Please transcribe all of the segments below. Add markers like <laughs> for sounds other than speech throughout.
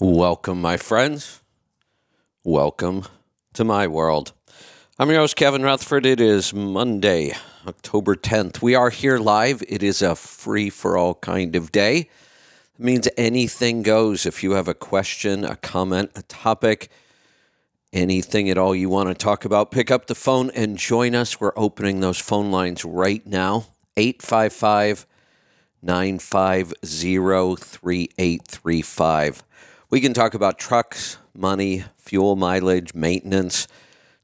Welcome, my friends. Welcome to my world. I'm your host, Kevin Rutherford. It is Monday, October 10th. We are here live. It is a free for all kind of day. It means anything goes. If you have a question, a comment, a topic, anything at all you want to talk about, pick up the phone and join us. We're opening those phone lines right now 855 950 3835. We can talk about trucks, money, fuel mileage, maintenance,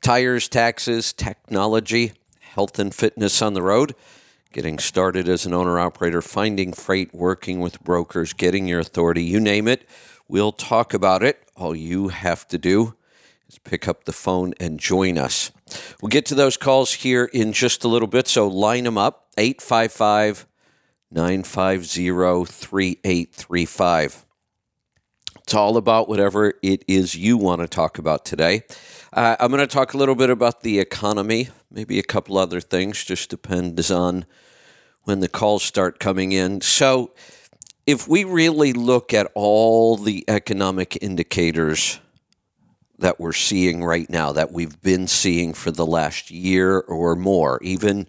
tires, taxes, technology, health and fitness on the road, getting started as an owner operator, finding freight, working with brokers, getting your authority, you name it. We'll talk about it. All you have to do is pick up the phone and join us. We'll get to those calls here in just a little bit, so line them up 855 950 3835. It's all about whatever it is you want to talk about today. Uh, I'm going to talk a little bit about the economy, maybe a couple other things, just depends on when the calls start coming in. So, if we really look at all the economic indicators that we're seeing right now, that we've been seeing for the last year or more, even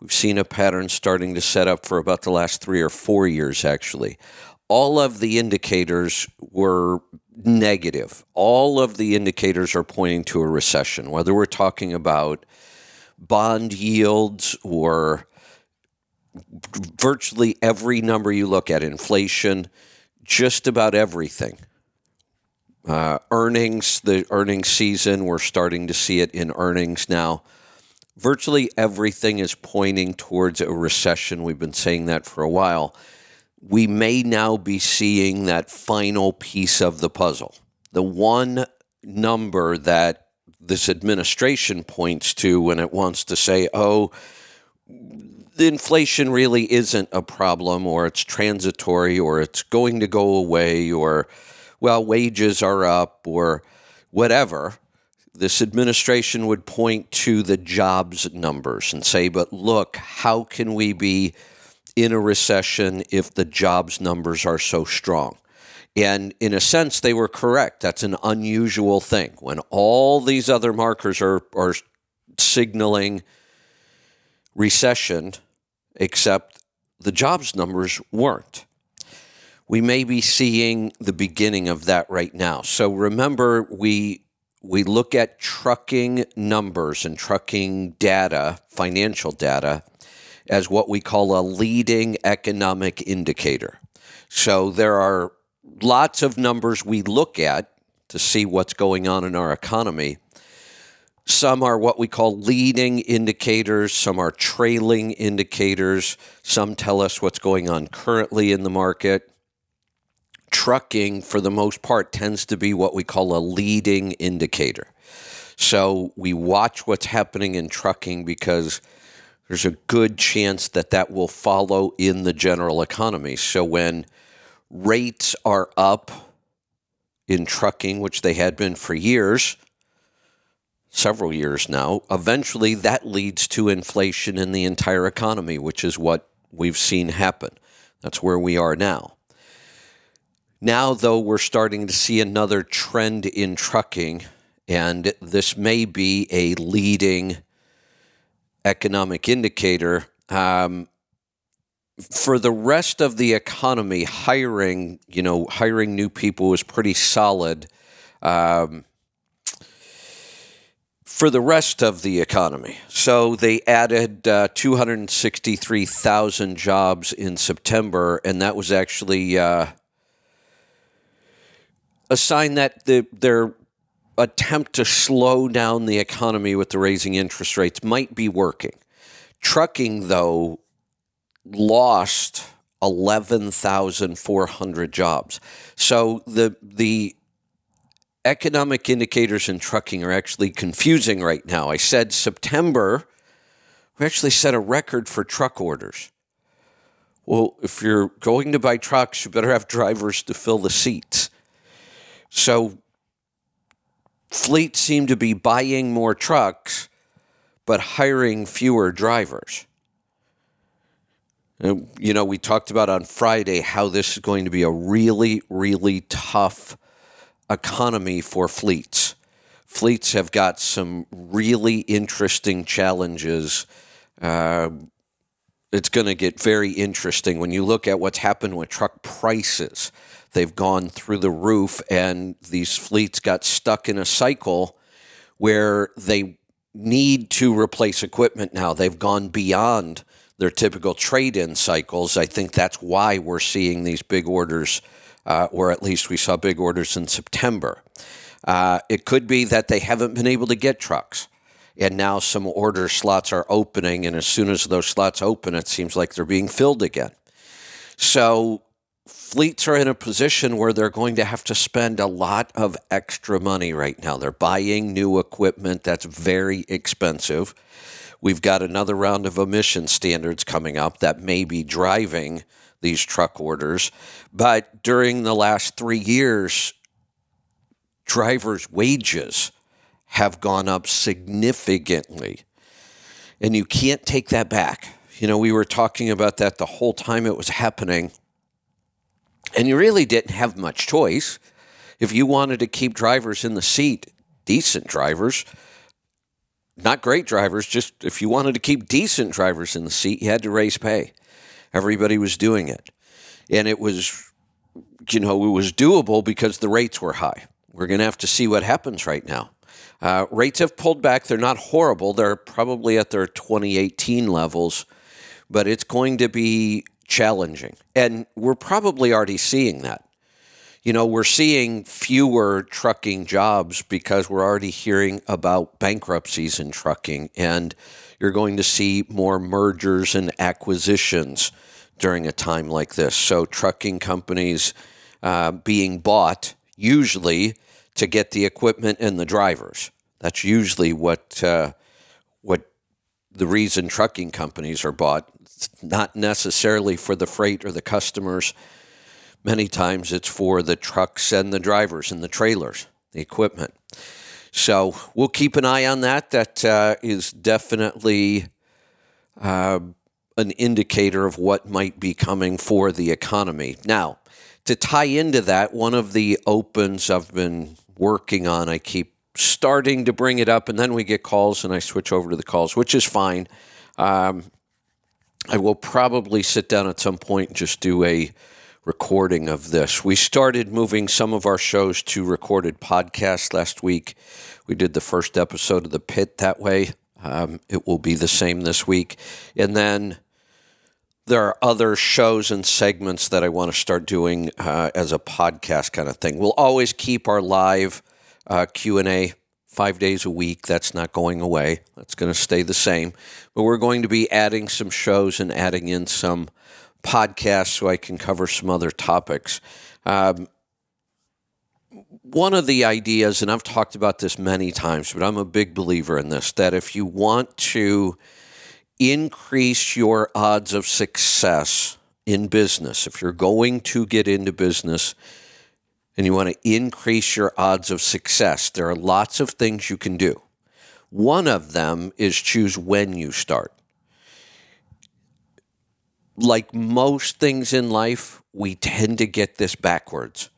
we've seen a pattern starting to set up for about the last three or four years, actually all of the indicators were negative. All of the indicators are pointing to a recession, whether we're talking about bond yields or virtually every number you look at, inflation, just about everything. Uh, earnings, the earnings season, we're starting to see it in earnings now. Virtually everything is pointing towards a recession. We've been saying that for a while we may now be seeing that final piece of the puzzle. The one number that this administration points to when it wants to say, oh, the inflation really isn't a problem, or it's transitory, or it's going to go away, or, well, wages are up, or whatever. This administration would point to the jobs numbers and say, but look, how can we be in a recession if the jobs numbers are so strong. And in a sense, they were correct. That's an unusual thing. When all these other markers are, are signaling recession, except the jobs numbers weren't. We may be seeing the beginning of that right now. So remember, we we look at trucking numbers and trucking data, financial data, as what we call a leading economic indicator. So there are lots of numbers we look at to see what's going on in our economy. Some are what we call leading indicators, some are trailing indicators, some tell us what's going on currently in the market. Trucking, for the most part, tends to be what we call a leading indicator. So we watch what's happening in trucking because there's a good chance that that will follow in the general economy. So when rates are up in trucking, which they had been for years, several years now, eventually that leads to inflation in the entire economy, which is what we've seen happen. That's where we are now. Now, though, we're starting to see another trend in trucking, and this may be a leading economic indicator. Um, for the rest of the economy, hiring, you know, hiring new people is pretty solid. Um, for the rest of the economy. So they added uh, 263,000 jobs in September, and that was actually uh, a sign that the, their attempt to slow down the economy with the raising interest rates might be working. Trucking, though, lost 11,400 jobs. So the the economic indicators in trucking are actually confusing right now. I said September, we actually set a record for truck orders. Well, if you're going to buy trucks, you better have drivers to fill the seats. So fleets seem to be buying more trucks but hiring fewer drivers. You know, we talked about on Friday how this is going to be a really, really tough economy for fleets. Fleets have got some really interesting challenges. Uh, it's going to get very interesting when you look at what's happened with truck prices. They've gone through the roof, and these fleets got stuck in a cycle where they need to replace equipment now. They've gone beyond their typical trade in cycles. I think that's why we're seeing these big orders, uh, or at least we saw big orders in September. Uh, it could be that they haven't been able to get trucks. And now some order slots are opening. And as soon as those slots open, it seems like they're being filled again. So fleets are in a position where they're going to have to spend a lot of extra money right now. They're buying new equipment that's very expensive. We've got another round of emission standards coming up that may be driving these truck orders. But during the last three years, drivers' wages have gone up significantly. And you can't take that back. You know, we were talking about that the whole time it was happening. And you really didn't have much choice. If you wanted to keep drivers in the seat, decent drivers, not great drivers, just if you wanted to keep decent drivers in the seat, you had to raise pay. Everybody was doing it. And it was, you know, it was doable because the rates were high. We're going to have to see what happens right now. Uh, rates have pulled back. They're not horrible. They're probably at their 2018 levels, but it's going to be challenging. And we're probably already seeing that. You know, we're seeing fewer trucking jobs because we're already hearing about bankruptcies in trucking, and you're going to see more mergers and acquisitions during a time like this. So, trucking companies uh, being bought usually to get the equipment and the drivers. That's usually what uh, what the reason trucking companies are bought. Not necessarily for the freight or the customers. Many times it's for the trucks and the drivers and the trailers, the equipment. So we'll keep an eye on that. That uh, is definitely uh, an indicator of what might be coming for the economy. Now, to tie into that, one of the opens I've been working on. I keep starting to bring it up, and then we get calls, and I switch over to the calls, which is fine. Um, I will probably sit down at some point and just do a recording of this. We started moving some of our shows to recorded podcasts last week. We did the first episode of The Pit that way. Um, it will be the same this week. And then there are other shows and segments that I want to start doing uh, as a podcast kind of thing. We'll always keep our live uh, Q and A five days a week. That's not going away. That's going to stay the same. But we're going to be adding some shows and adding in some podcasts so I can cover some other topics. Um, one of the ideas, and I've talked about this many times, but I'm a big believer in this, that if you want to increase your odds of success in business. If you're going to get into business and you want to increase your odds of success, there are lots of things you can do. One of them is choose when you start. Like most things in life, we tend to get this backwards.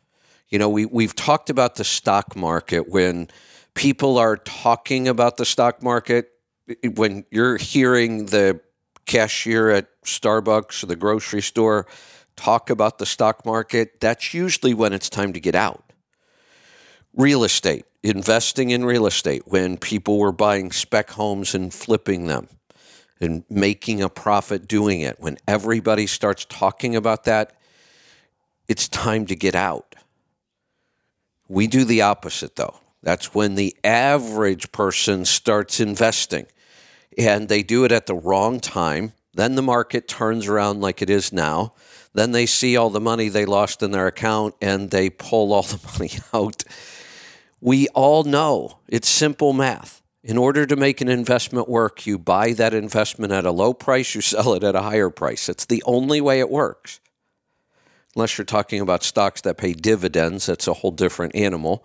You know, we, we've talked about the stock market when people are talking about the stock market when you're hearing the cashier at Starbucks or the grocery store talk about the stock market, that's usually when it's time to get out. Real estate, investing in real estate, when people were buying spec homes and flipping them and making a profit doing it, when everybody starts talking about that, it's time to get out. We do the opposite though. That's when the average person starts investing and they do it at the wrong time. Then the market turns around like it is now. Then they see all the money they lost in their account and they pull all the <laughs> money out. We all know it's simple math. In order to make an investment work, you buy that investment at a low price, you sell it at a higher price. It's the only way it works. Unless you're talking about stocks that pay dividends, that's a whole different animal.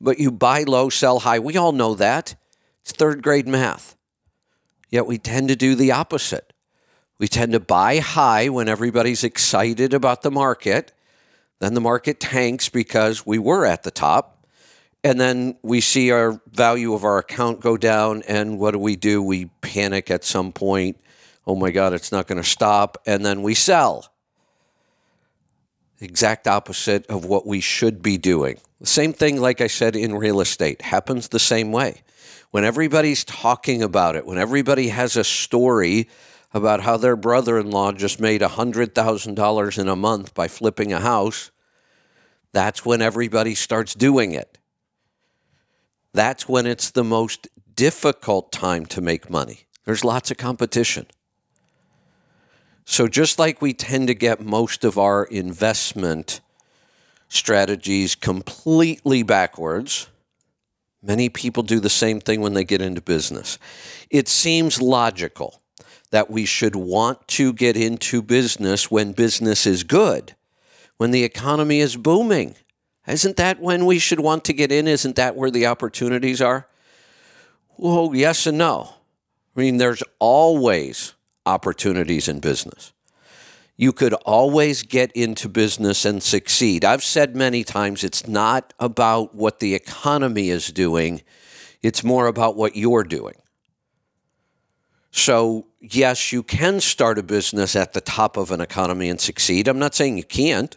But you buy low, sell high. We all know that. It's third grade math. Yet we tend to do the opposite. We tend to buy high when everybody's excited about the market. Then the market tanks because we were at the top. And then we see our value of our account go down. And what do we do? We panic at some point. Oh my God, it's not going to stop. And then we sell. Exact opposite of what we should be doing. The same thing, like I said, in real estate happens the same way. When everybody's talking about it, when everybody has a story about how their brother in law just made $100,000 in a month by flipping a house, that's when everybody starts doing it. That's when it's the most difficult time to make money. There's lots of competition. So, just like we tend to get most of our investment strategies completely backwards, many people do the same thing when they get into business. It seems logical that we should want to get into business when business is good, when the economy is booming. Isn't that when we should want to get in? Isn't that where the opportunities are? Well, yes and no. I mean, there's always opportunities in business. You could always get into business and succeed. I've said many times it's not about what the economy is doing, it's more about what you're doing. So, yes, you can start a business at the top of an economy and succeed. I'm not saying you can't,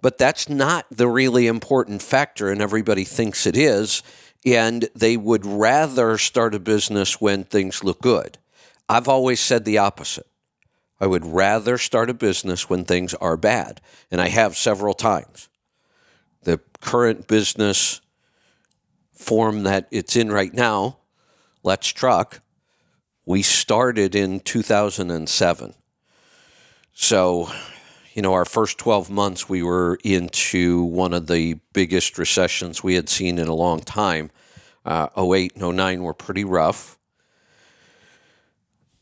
but that's not the really important factor, and everybody thinks it is. And they would rather start a business when things look good. I've always said the opposite. I would rather start a business when things are bad, and I have several times. The current business form that it's in right now, Let's Truck, we started in 2007. So, you know, our first 12 months, we were into one of the biggest recessions we had seen in a long time. Uh, 08 and 09 were pretty rough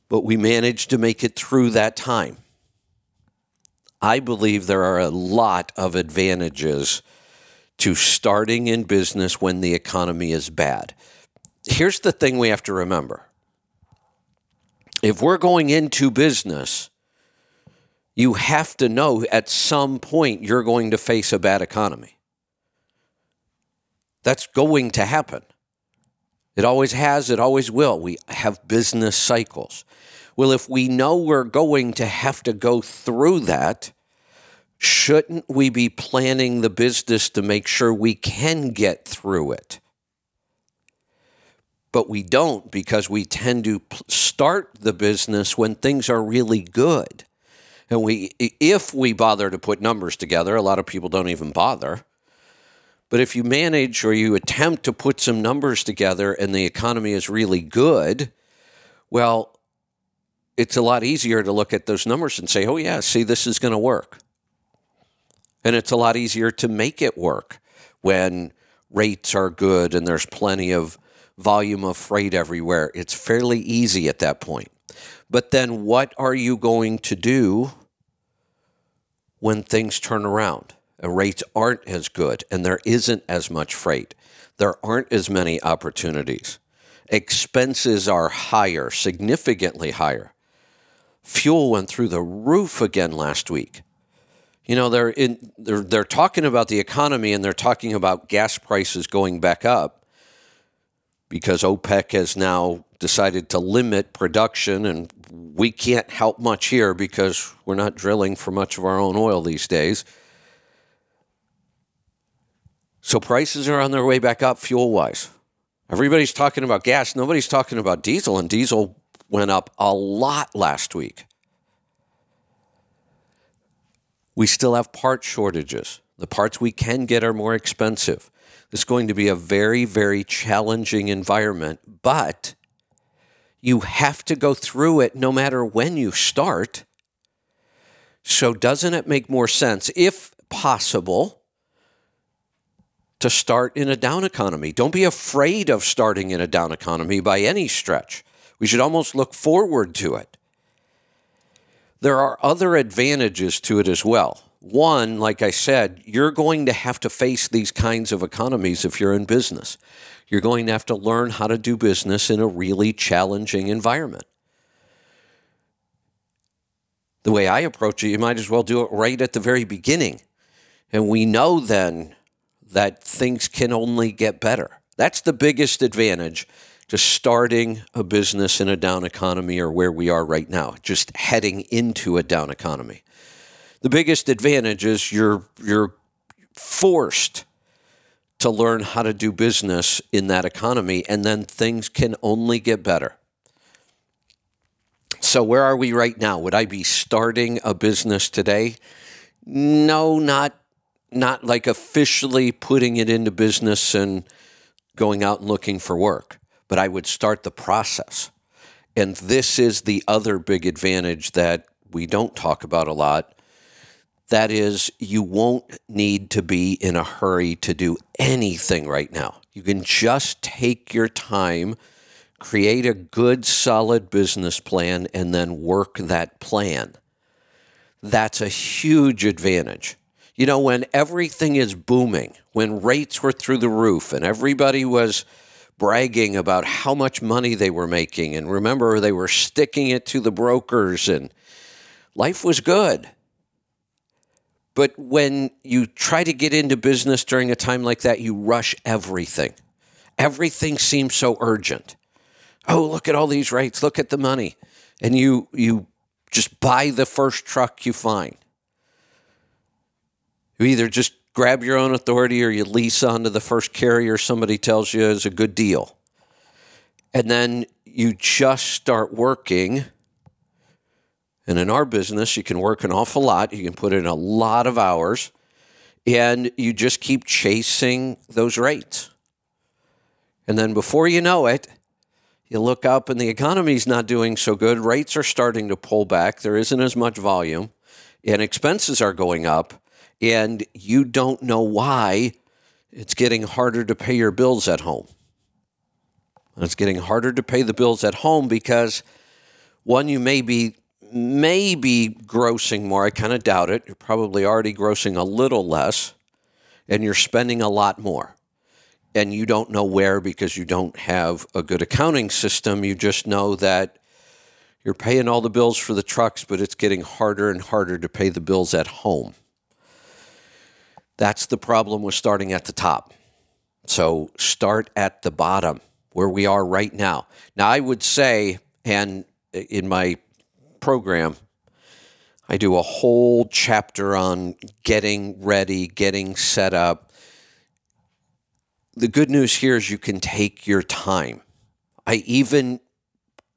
but we managed to make it through that time. I believe there are a lot of advantages to starting in business when the economy is bad. Here's the thing we have to remember if we're going into business, you have to know at some point you're going to face a bad economy. That's going to happen. It always has, it always will. We have business cycles. Well, if we know we're going to have to go through that, shouldn't we be planning the business to make sure we can get through it? But we don't because we tend to start the business when things are really good. And we if we bother to put numbers together, a lot of people don't even bother. But if you manage or you attempt to put some numbers together and the economy is really good, well, it's a lot easier to look at those numbers and say, oh, yeah, see, this is going to work. And it's a lot easier to make it work when rates are good and there's plenty of volume of freight everywhere. It's fairly easy at that point. But then what are you going to do when things turn around and rates aren't as good and there isn't as much freight? There aren't as many opportunities. Expenses are higher, significantly higher. Fuel went through the roof again last week. You know, they're in they're they're talking about the economy and they're talking about gas prices going back up because OPEC has now decided to limit production and we can't help much here because we're not drilling for much of our own oil these days. So prices are on their way back up fuel wise. Everybody's talking about gas, nobody's talking about diesel, and diesel went up a lot last week. We still have part shortages. The parts we can get are more expensive. It's going to be a very, very challenging environment, but you have to go through it no matter when you start. So, doesn't it make more sense, if possible, to start in a down economy? Don't be afraid of starting in a down economy by any stretch. We should almost look forward to it. There are other advantages to it as well. One, like I said, you're going to have to face these kinds of economies if you're in business. You're going to have to learn how to do business in a really challenging environment. The way I approach it, you might as well do it right at the very beginning. And we know then that things can only get better. That's the biggest advantage to starting a business in a down economy or where we are right now, just heading into a down economy. The biggest advantage is you're you're forced to learn how to do business in that economy and then things can only get better. So where are we right now? Would I be starting a business today? No, not not like officially putting it into business and going out and looking for work, but I would start the process. And this is the other big advantage that we don't talk about a lot. That is, you won't need to be in a hurry to do anything right now. You can just take your time, create a good, solid business plan, and then work that plan. That's a huge advantage. You know, when everything is booming, when rates were through the roof and everybody was bragging about how much money they were making, and remember, they were sticking it to the brokers, and life was good. But when you try to get into business during a time like that, you rush everything. Everything seems so urgent. Oh, look at all these rates, look at the money. And you you just buy the first truck you find. You either just grab your own authority or you lease onto the first carrier somebody tells you is a good deal. And then you just start working. And in our business, you can work an awful lot. You can put in a lot of hours and you just keep chasing those rates. And then before you know it, you look up and the economy's not doing so good. Rates are starting to pull back. There isn't as much volume and expenses are going up and you don't know why it's getting harder to pay your bills at home. It's getting harder to pay the bills at home because one, you may be maybe grossing more. I kind of doubt it. You're probably already grossing a little less, and you're spending a lot more. And you don't know where because you don't have a good accounting system. You just know that you're paying all the bills for the trucks, but it's getting harder and harder to pay the bills at home. That's the problem with starting at the top. So start at the bottom where we are right now. Now, I would say, and in my program, I do a whole chapter on getting ready, getting set up. The good news here is you can take your time. I even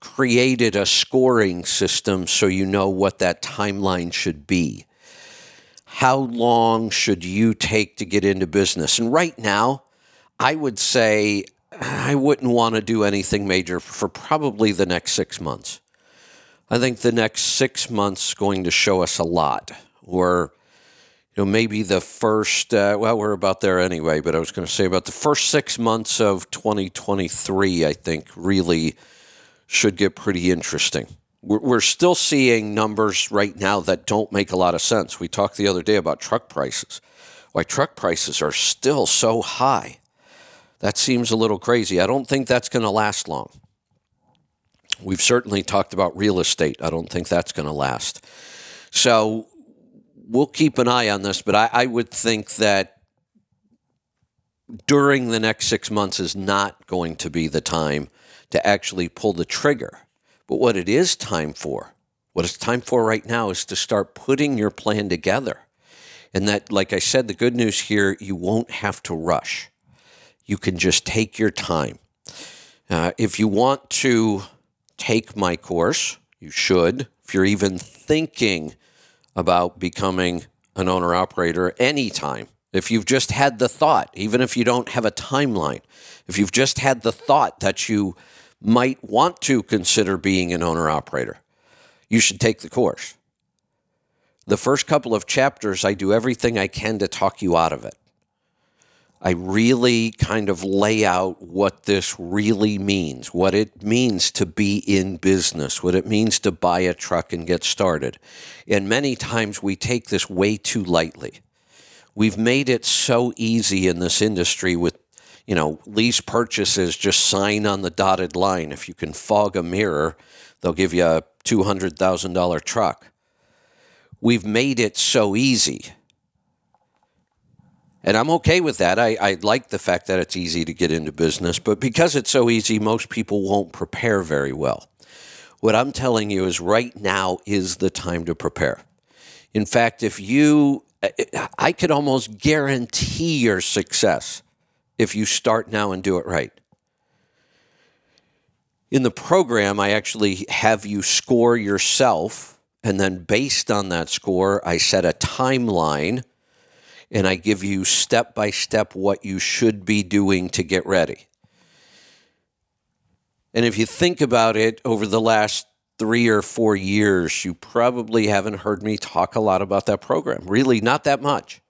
created a scoring system so you know what that timeline should be how long should you take to get into business? And right now, I would say I wouldn't want to do anything major for probably the next six months. I think the next six months going to show us a lot. Or, you know, maybe the first, uh, well, we're about there anyway, but I was going to say about the first six months of 2023, I think really should get pretty interesting we're still seeing numbers right now that don't make a lot of sense. We talked the other day about truck prices. Why truck prices are still so high. That seems a little crazy. I don't think that's going to last long. We've certainly talked about real estate. I don't think that's going to last. So we'll keep an eye on this, but I, I would think that during the next six months is not going to be the time to actually pull the trigger but what it is time for, what it's time for right now is to start putting your plan together. And that, like I said, the good news here, you won't have to rush. You can just take your time. Uh, if you want to take my course, you should. If you're even thinking about becoming an owner operator anytime, if you've just had the thought, even if you don't have a timeline, if you've just had the thought that you might want to consider being an owner operator, you should take the course. The first couple of chapters, I do everything I can to talk you out of it. I really kind of lay out what this really means, what it means to be in business, what it means to buy a truck and get started. And many times we take this way too lightly. We've made it so easy in this industry with you know, lease purchases, just sign on the dotted line. If you can fog a mirror, they'll give you a $200,000 truck. We've made it so easy. And I'm okay with that. I, I like the fact that it's easy to get into business, but because it's so easy, most people won't prepare very well. What I'm telling you is right now is the time to prepare. In fact, if you, I could almost guarantee your success if you start now and do it right. In the program, I actually have you score yourself, and then based on that score, I set a timeline and I give you step by step what you should be doing to get ready. And if you think about it over the last three or four years, you probably haven't heard me talk a lot about that program. Really, not that much.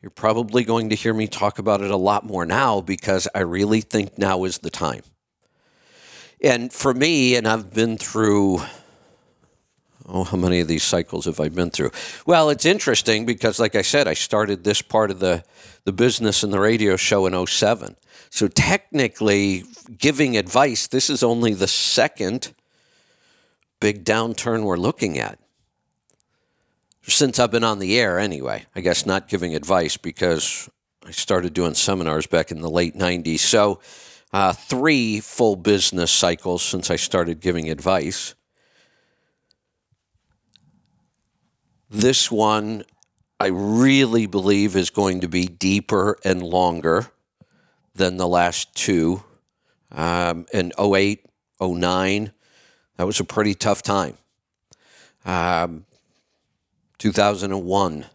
You're probably going to hear me talk about it a lot more now because I really think now is the time. And for me, and I've been through oh, how many of these cycles have I been through? Well, it's interesting because, like I said, I started this part of the, the business and the radio show in 07. So, technically, giving advice, this is only the second big downturn we're looking at. Since I've been on the air, anyway, I guess not giving advice because I started doing seminars back in the late 90s. So, uh, three full business cycles since I started giving advice. This one, I really believe, is going to be deeper and longer than the last two. Um, in 08, 09, that was a pretty tough time. Um, 2001,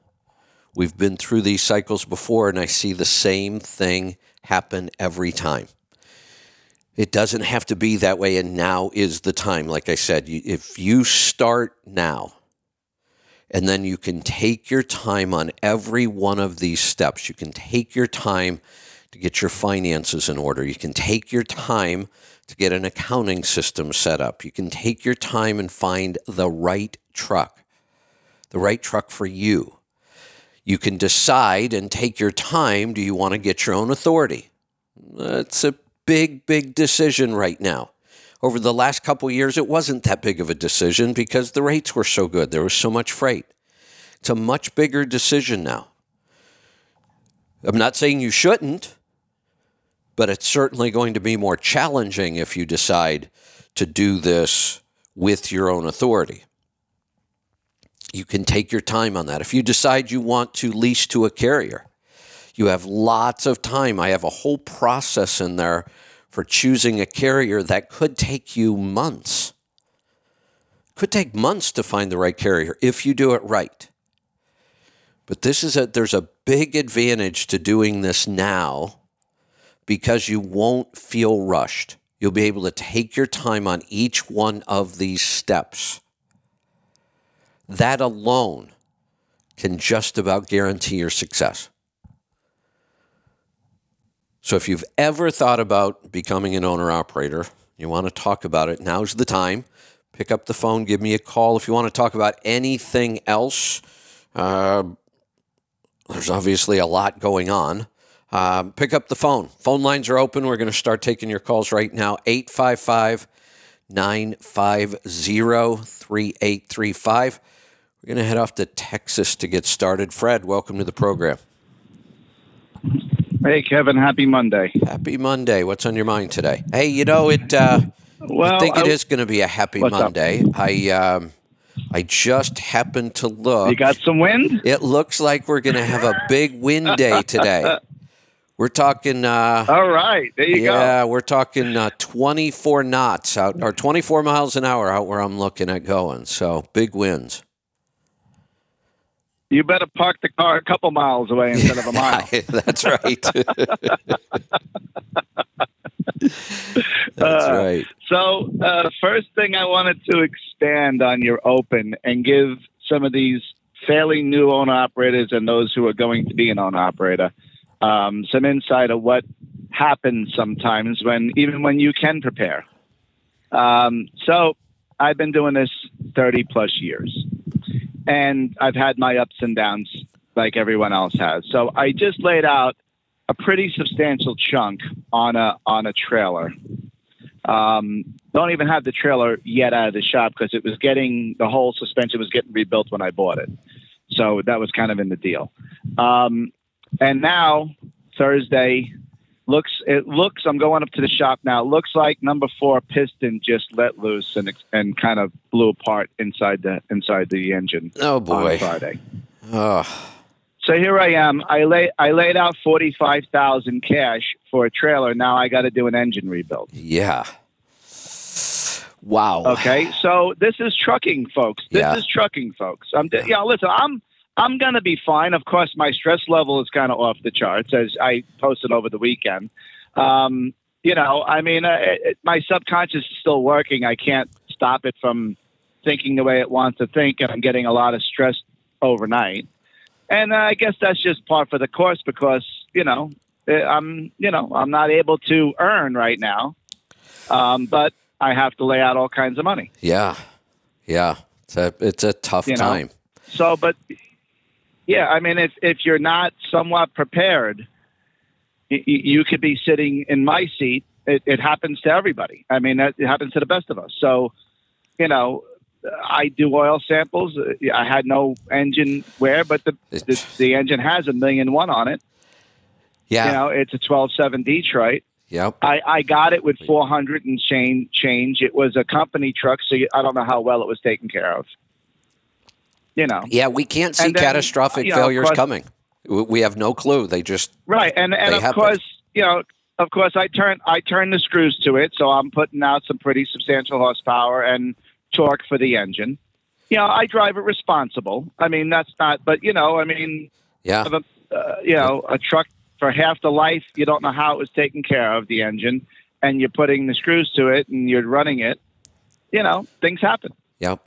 we've been through these cycles before, and I see the same thing happen every time. It doesn't have to be that way, and now is the time. Like I said, if you start now, and then you can take your time on every one of these steps. You can take your time to get your finances in order. You can take your time to get an accounting system set up. You can take your time and find the right truck, the right truck for you. You can decide and take your time do you want to get your own authority? That's a big, big decision right now over the last couple years, it wasn't that big of a decision because the rates were so good. There was so much freight. It's a much bigger decision now. I'm not saying you shouldn't, but it's certainly going to be more challenging if you decide to do this with your own authority. You can take your time on that. If you decide you want to lease to a carrier, you have lots of time. I have a whole process in there for choosing a carrier that could take you months. Could take months to find the right carrier if you do it right. But this is a there's a big advantage to doing this now because you won't feel rushed. You'll be able to take your time on each one of these steps. That alone can just about guarantee your success. So if you've ever thought about becoming an owner operator, you want to talk about it, now's the time. Pick up the phone, give me a call. If you want to talk about anything else, uh, there's obviously a lot going on. Uh, pick up the phone. Phone lines are open. We're going to start taking your calls right now. 855 950 3835. We're going to head off to Texas to get started. Fred, welcome to the program. Hey, Kevin. Happy Monday. Happy Monday. What's on your mind today? Hey, you know it. Uh, well, I think it I, is going to be a happy Monday. Up? I um, I just happened to look. You got some wind. It looks like we're going to have a big wind day today. <laughs> We're talking. Uh, All right, there you yeah, go. Yeah, we're talking uh, 24 knots out, or 24 miles an hour out where I'm looking at going. So big winds you better park the car a couple miles away instead of a mile. <laughs> That's right. <laughs> That's uh, right. So, uh, first thing I wanted to expand on your open and give some of these fairly new owner operators and those who are going to be an owner operator um, some insight of what happens sometimes when even when you can prepare. Um, so, I've been doing this 30 plus years and I've had my ups and downs like everyone else has. So I just laid out a pretty substantial chunk on a on a trailer. Um, don't even have the trailer yet out of the shop because it was getting the whole suspension was getting rebuilt when I bought it. So that was kind of in the deal. Um, And now Thursday looks it looks I'm going up to the shop now. It looks like number four piston just let loose and and kind of blew apart inside the inside the engine. Oh boy. on Friday. Oh, So here I am. I lay I laid out forty five thousand cash for a trailer. Now I got to do an engine rebuild. yeah. Wow. Okay, so this is trucking, folks. This Yeah. is trucking, folks. I'm yeah. Listen, I'm I'm gonna be fine. Of course, my stress level is kind of off the charts, as I posted over the weekend. Um, you know, I mean, uh, it, my subconscious is still working. I can't stop it from thinking the way it wants to think, and I'm getting a lot of stress overnight. And uh, I guess that's just part for the course because you know eh, I'm you know I'm not able to earn right now, um, but I have to lay out all kinds of money. Yeah. Yeah. It's a, it's a tough You know? time. So, but yeah, I mean, if if you're not somewhat prepared, y- y- you could be sitting in my seat. It, it happens to everybody. I mean, that- it happens to the best of us. So, you know, I do oil samples. I had no engine wear, but the the, the engine has a million one on it. Yeah. You know, it's a twelve seven Detroit. Yep. I, I got it with 400 and change. Change. It was a company truck, so you, I don't know how well it was taken care of. You know, Yeah, we can't see then, catastrophic you know, failures course- coming. We have no clue. They just right? And and of happen. course, you know, of course, I turn I turn the screws to it, so I'm putting out some pretty substantial horsepower and torque for the engine. You know, I drive it responsible. I mean, that's not, but you know, I mean, yeah. a, uh, you know, a truck for half the life, you don't know how it was taken care of the engine, and you're putting the screws to it and you're running it. You know, things happen. Yep.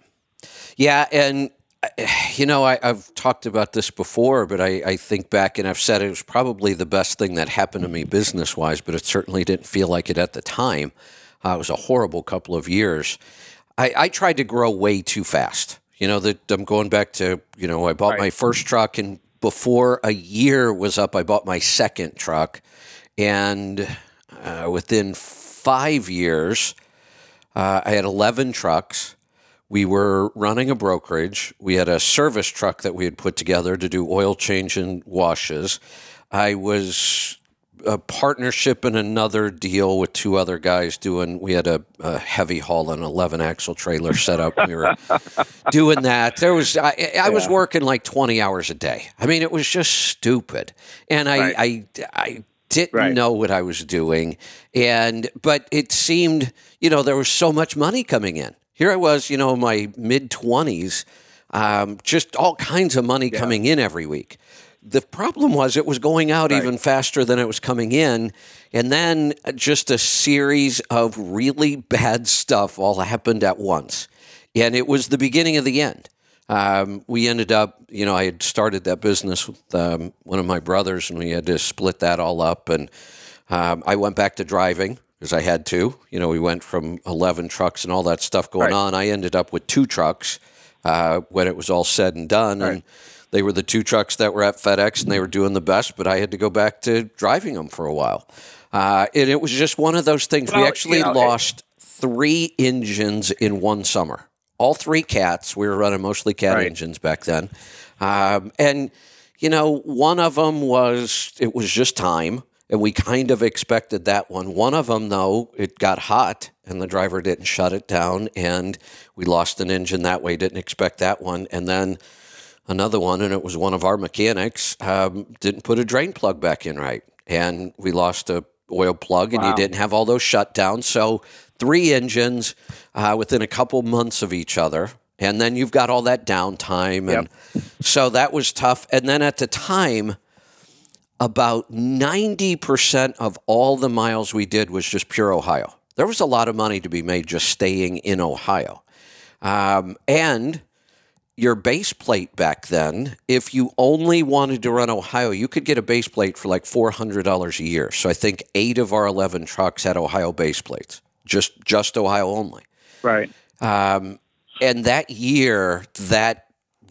Yeah, and <sighs> you know, I, I've talked about this before, but I, I think back and I've said it was probably the best thing that happened to me business wise, but it certainly didn't feel like it at the time. Uh, it was a horrible couple of years. I, I tried to grow way too fast. You know, that I'm going back to, you know, I bought Right. my first truck and before a year was up, I bought my second truck. And uh, within five years, uh, I had 11 trucks. We were running a brokerage. We had a service truck that we had put together to do oil change and washes. I was a partnership in another deal with two other guys doing. We had a, a heavy haul and 11 axle trailer set up. We were <laughs> doing that. There was I, I was working like 20 hours a day. I mean, it was just stupid, and I Right. I, I didn't Right. know what I was doing, and but it seemed you know there was so much money coming in. Here I was, you know, in my mid 20s, um, just all kinds of money coming in every week. The problem was it was going out Right. even faster than it was coming in. And then just a series of really bad stuff all happened at once. And it was the beginning of the end. Um, we ended up, you know, I had started that business with um, one of my brothers, and we had to split that all up. And um, I went back to driving because I had to. You know, we went from 11 trucks and all that stuff going Right. on. I ended up with two trucks uh, when it was all said and done. And they were the two trucks that were at FedEx and they were doing the best, but I had to go back to driving them for a while. Uh, and it was just one of those things. we actually you know, it- lost three engines in one summer. All three cats. We were running mostly cat Right. engines back then. Um, and, you know, one of them was, it was just time. And we kind of expected that one. One of them, though, it got hot and the driver didn't shut it down. And we lost an engine that way. Didn't expect that one. And then another one, and it was one of our mechanics, um, didn't put a drain plug back in right. And we lost a oil plug and you didn't have all those shutdowns. So three engines uh, within a couple months of each other. And then you've got all that downtime. And so that was tough. And then at the time, about 90% of all the miles we did was just pure Ohio. There was a lot of money to be made just staying in Ohio. Um, and your base plate back then, if you only wanted to run Ohio, you could get a base plate for like $400 a year. So I think eight of our 11 trucks had Ohio base plates, just, just Ohio only. Right. Um, and that year, that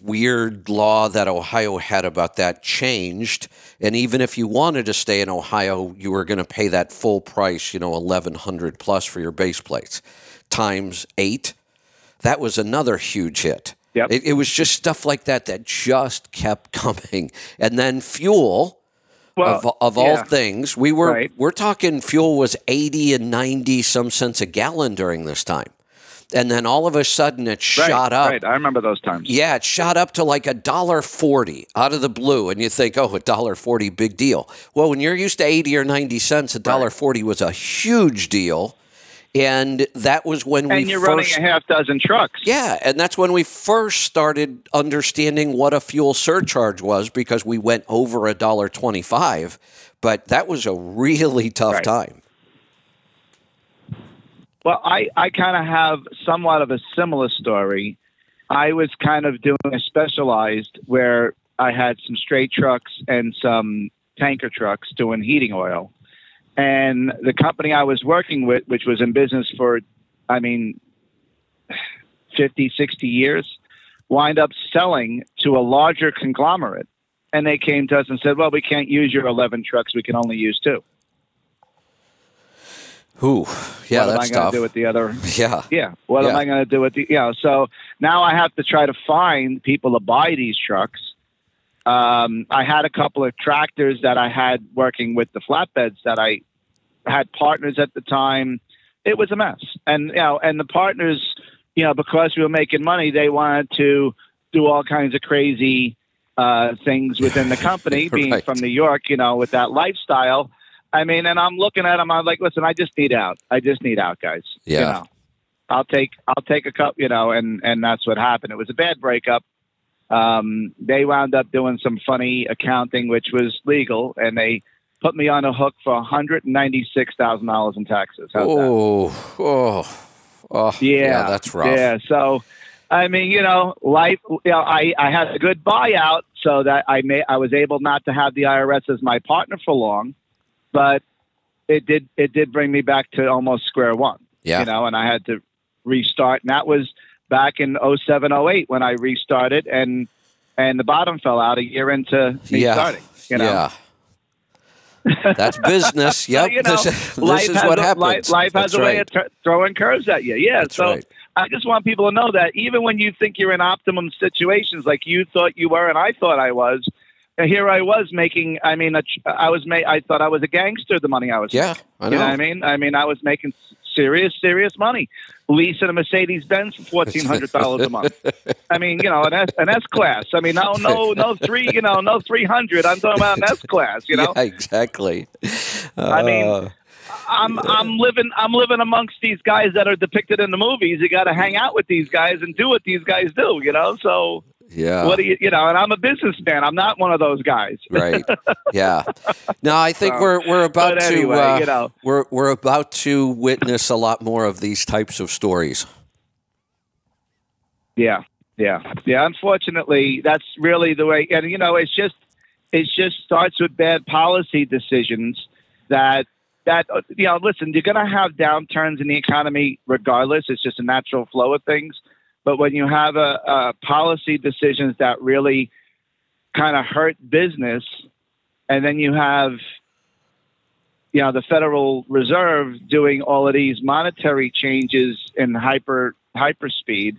weird law that Ohio had about that changed. And even if you wanted to stay in Ohio, you were going to pay that full price, you know, eleven hundred plus for your base plates, times eight. That was another huge hit. Yep. It, it was just stuff like that that just kept <laughs> coming. And then fuel. Well, of, of all things. We were Right. we're talking fuel was 80 and 90 some cents a gallon during this time. And then all of a sudden it right, shot up. Right, I remember those times. Yeah, it shot up to like a dollar forty out of the blue, and you think, oh, a dollar forty, big deal. Well, when you're used to eighty or ninety cents, a dollar forty was a huge deal, and that was when we And you're first, running a half dozen trucks. yeah, and that's when we first started understanding what a fuel surcharge was because we went over a dollar twenty-five. But that was a really tough Right. time. Well, I, I kind of have somewhat of a similar story. I was kind of doing a specialized where I had some straight trucks and some tanker trucks doing heating oil. And the company I was working with, which was in business for, I mean, 50, 60 years, wind up selling to a larger conglomerate. And they came to us and said, well, we can't use your 11 trucks. We can only use two. Ooh, yeah, what am I going to do with the other <laughs> yeah, yeah. What am I going to do with the, you know, so now I have to try to find people to buy these trucks. Um, I had a couple of tractors that I had working with the flatbeds that I had partners at the time. It was a mess. And, you know, and the partners, you know, because we were making money, they wanted to do all kinds of crazy uh, things within the <laughs> company, being Right. from New York, you know, with that lifestyle. I mean, and I'm looking at them. I'm like, listen, I just need out. I just need out, guys. You Yeah. know, I'll take I'll take a cup, you know, and and that's what happened. It was a bad breakup. Um, they wound up doing some funny accounting, which was legal, and they put me on a hook for one hundred ninety six thousand dollars in taxes. How's that? Oh, oh, oh, Yeah, that's rough. Yeah, so I mean, you know, life. You know, I I had a good buyout, so that I may I was able not to have the IRS as my partner for long, but it did it did bring me back to almost square one. Yeah. you know, and I had to restart, and that was back in 07, 08 when I restarted, and and the bottom fell out a year into me yeah, starting. You know, yeah. That's <laughs> business. Yep. you know, this this life is what a, happens. Life, life has That's a way of th- throwing curves at you. Yeah. That's so right. I just want people to know that even when you think you're in optimum situations, like you thought you were and I thought I was, here I was making. I mean, a, ch- I was ma- I thought I was a gangster. The money I was. Yeah, I You know. know what I mean? I mean, I was making serious, serious money. Leasing a Mercedes Benz for fourteen hundred dollars a month. I mean, you know, an S an S class. I mean, no, no, no three. You know, no three hundred. I'm talking about an S class. You <laughs> know, Yeah, exactly. I mean, Uh, I'm I'm living I'm living amongst these guys that are depicted in the movies. You got to hang out with these guys and do what these guys do. You know, so yeah. what do you you know? And I'm a businessman. I'm not one of those guys. right. Yeah. <laughs> No, I think So, we're we're about anyway, to uh, you know. we're we're about to witness a lot more of these types of stories. Yeah, yeah, yeah. Unfortunately, that's really the way. And you know, it's just it just starts with bad policy decisions that that you know. Listen, you're going to have downturns in the economy regardless. It's just a natural flow of things. But when you have a, a policy decisions that really kind of hurt business, and then you have you know the Federal Reserve doing all of these monetary changes in hyper hyper speed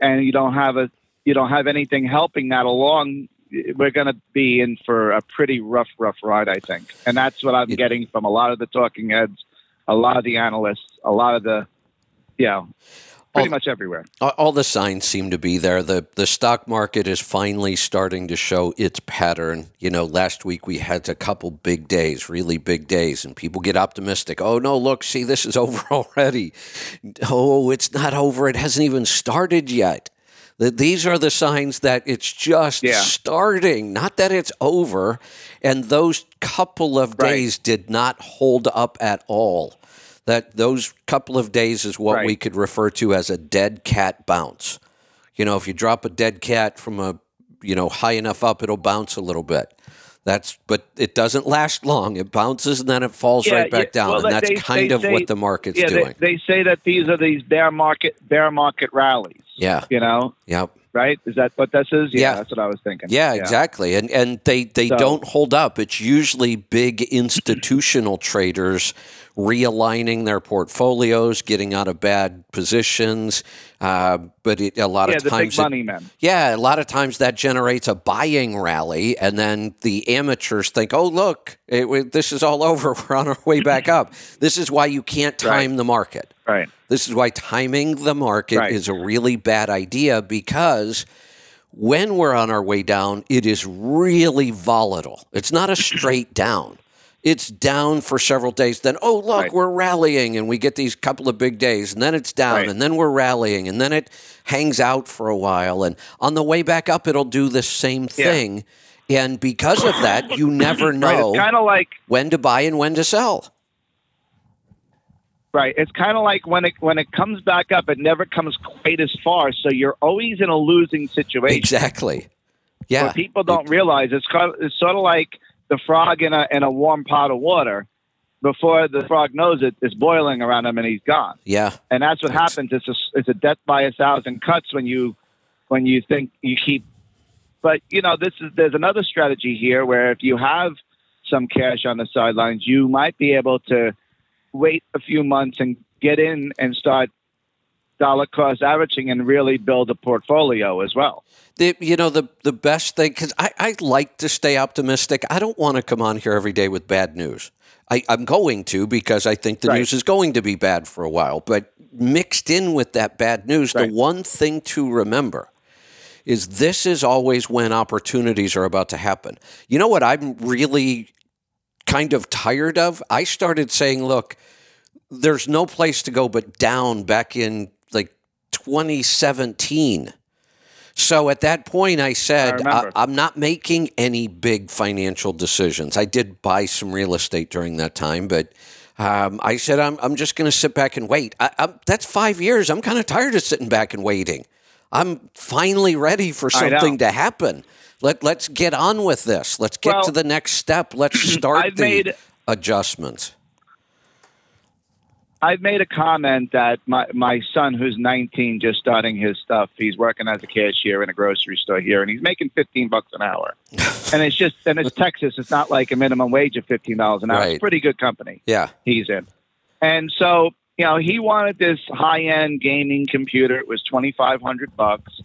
and you don't have a you don't have anything helping that along we're going to be in for a pretty rough rough ride i think. And that's what i'm It- getting from a lot of the talking heads a lot of the analysts a lot of the you know pretty All- much everywhere All- the signs seem to be there. The the stock market is finally starting to show its pattern. You know, last week we had a couple big days, really big days, and people get optimistic. Oh no, look, see this is <laughs> over already. Oh, it's not over. It hasn't even started yet. Th- These are the signs that it's just Yeah. starting, not that it's over. And those couple of Right. days did not hold up at all. That those couple of days is what Right. we could refer to as a dead cat bounce. You know, if you drop a dead cat from a you know high enough up, it'll bounce a little bit. That's but it doesn't last long. It bounces and then it falls Yeah, right back yeah. down, Well, and that's they- kind they of what the market's yeah doing. they, they say that these are these bear market bear market rallies yeah, you know yep. right is that what this is Yeah. that's what i was thinking Yeah, exactly. And and they they So- don't hold up. It's usually big <clears throat> institutional traders realigning their portfolios, getting out of bad positions. Uh, but it, a lot yeah, of times, it- yeah, a lot of times that generates a buying rally, and then the amateurs think, "Oh, look, it, this is all <laughs> over. We're on our way back up." This is why you can't time Right. the market. Right. This is why timing the market Right. is a really bad idea because when we're on our way down, it is really volatile. It's not a straight down. It's down for several days. Then, oh, look, Right. we're rallying, and we get these couple of big days, and then it's down, Right. and then we're rallying, and then it hangs out for a while. And on the way back up, it'll do the same Yeah. thing. And because of that, you <coughs> never Right. know of like when to buy and when to sell. right. It's kind of like when it when it comes back up, it never comes quite as far. So you're always in a losing situation. Exactly. Yeah. What people don't realize it's kind of, it's sort of like the frog in a in a warm pot of water. Before the frog knows it, it's boiling around him and he's gone. Yeah. And that's what happens. It's a it's a death by a thousand cuts when you when you think you keep. But you know, this is there's another strategy here where if you have some cash on the sidelines, you might be able to wait a few months and get in and start dollar cost averaging and really build a portfolio as well. The, you know the the best thing because I, I like to stay optimistic. I don't want to come on here every day with bad news. I, I'm going to because I think the Right. news is going to be bad for a while. But mixed in with that bad news, Right. the one thing to remember is this is always when opportunities are about to happen. You know what I'm really kind of tired of? I started saying, look, there's no place to go but down back in 2017. So at that point, I said. I, am not making any big financial decisions. I did buy some real estate during that time, but um, I said, I'm, I'm just going to sit back and wait. I, that's five years. I'm kind of tired of sitting back and waiting. I'm finally ready for something to happen. Let, let's get on with this. Let's get Well, to the next step. Let's <clears throat> start I've the made- adjustments. I've made a comment that my, my son, who's 19, just starting his stuff, he's working as a cashier in a grocery store here, and he's making 15 bucks an hour. <laughs> and it's just, and it's Texas. It's not like a minimum wage of $15 an hour. Right. It's pretty good company Yeah. he's in. And so, you know, he wanted this high-end gaming computer. It was 2,500 bucks.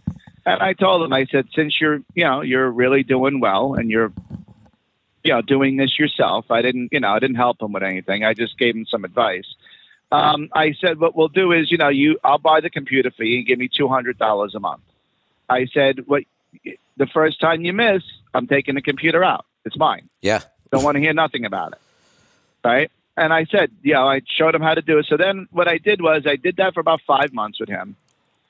And I told him, I said, since you're, you know, you're really doing well and you're, you know, doing this yourself, I didn't, you know, I didn't help him with anything. I just gave him some advice. Um, I said, what we'll do is, you know, you, I'll buy the computer for you and give me $200 a month. I said, what, the first time you miss, I'm taking the computer out. It's mine. Yeah. Don't want to hear nothing about it. Right. And I said, you know, I showed him how to do it. So then what I did was I did that for about five months with him.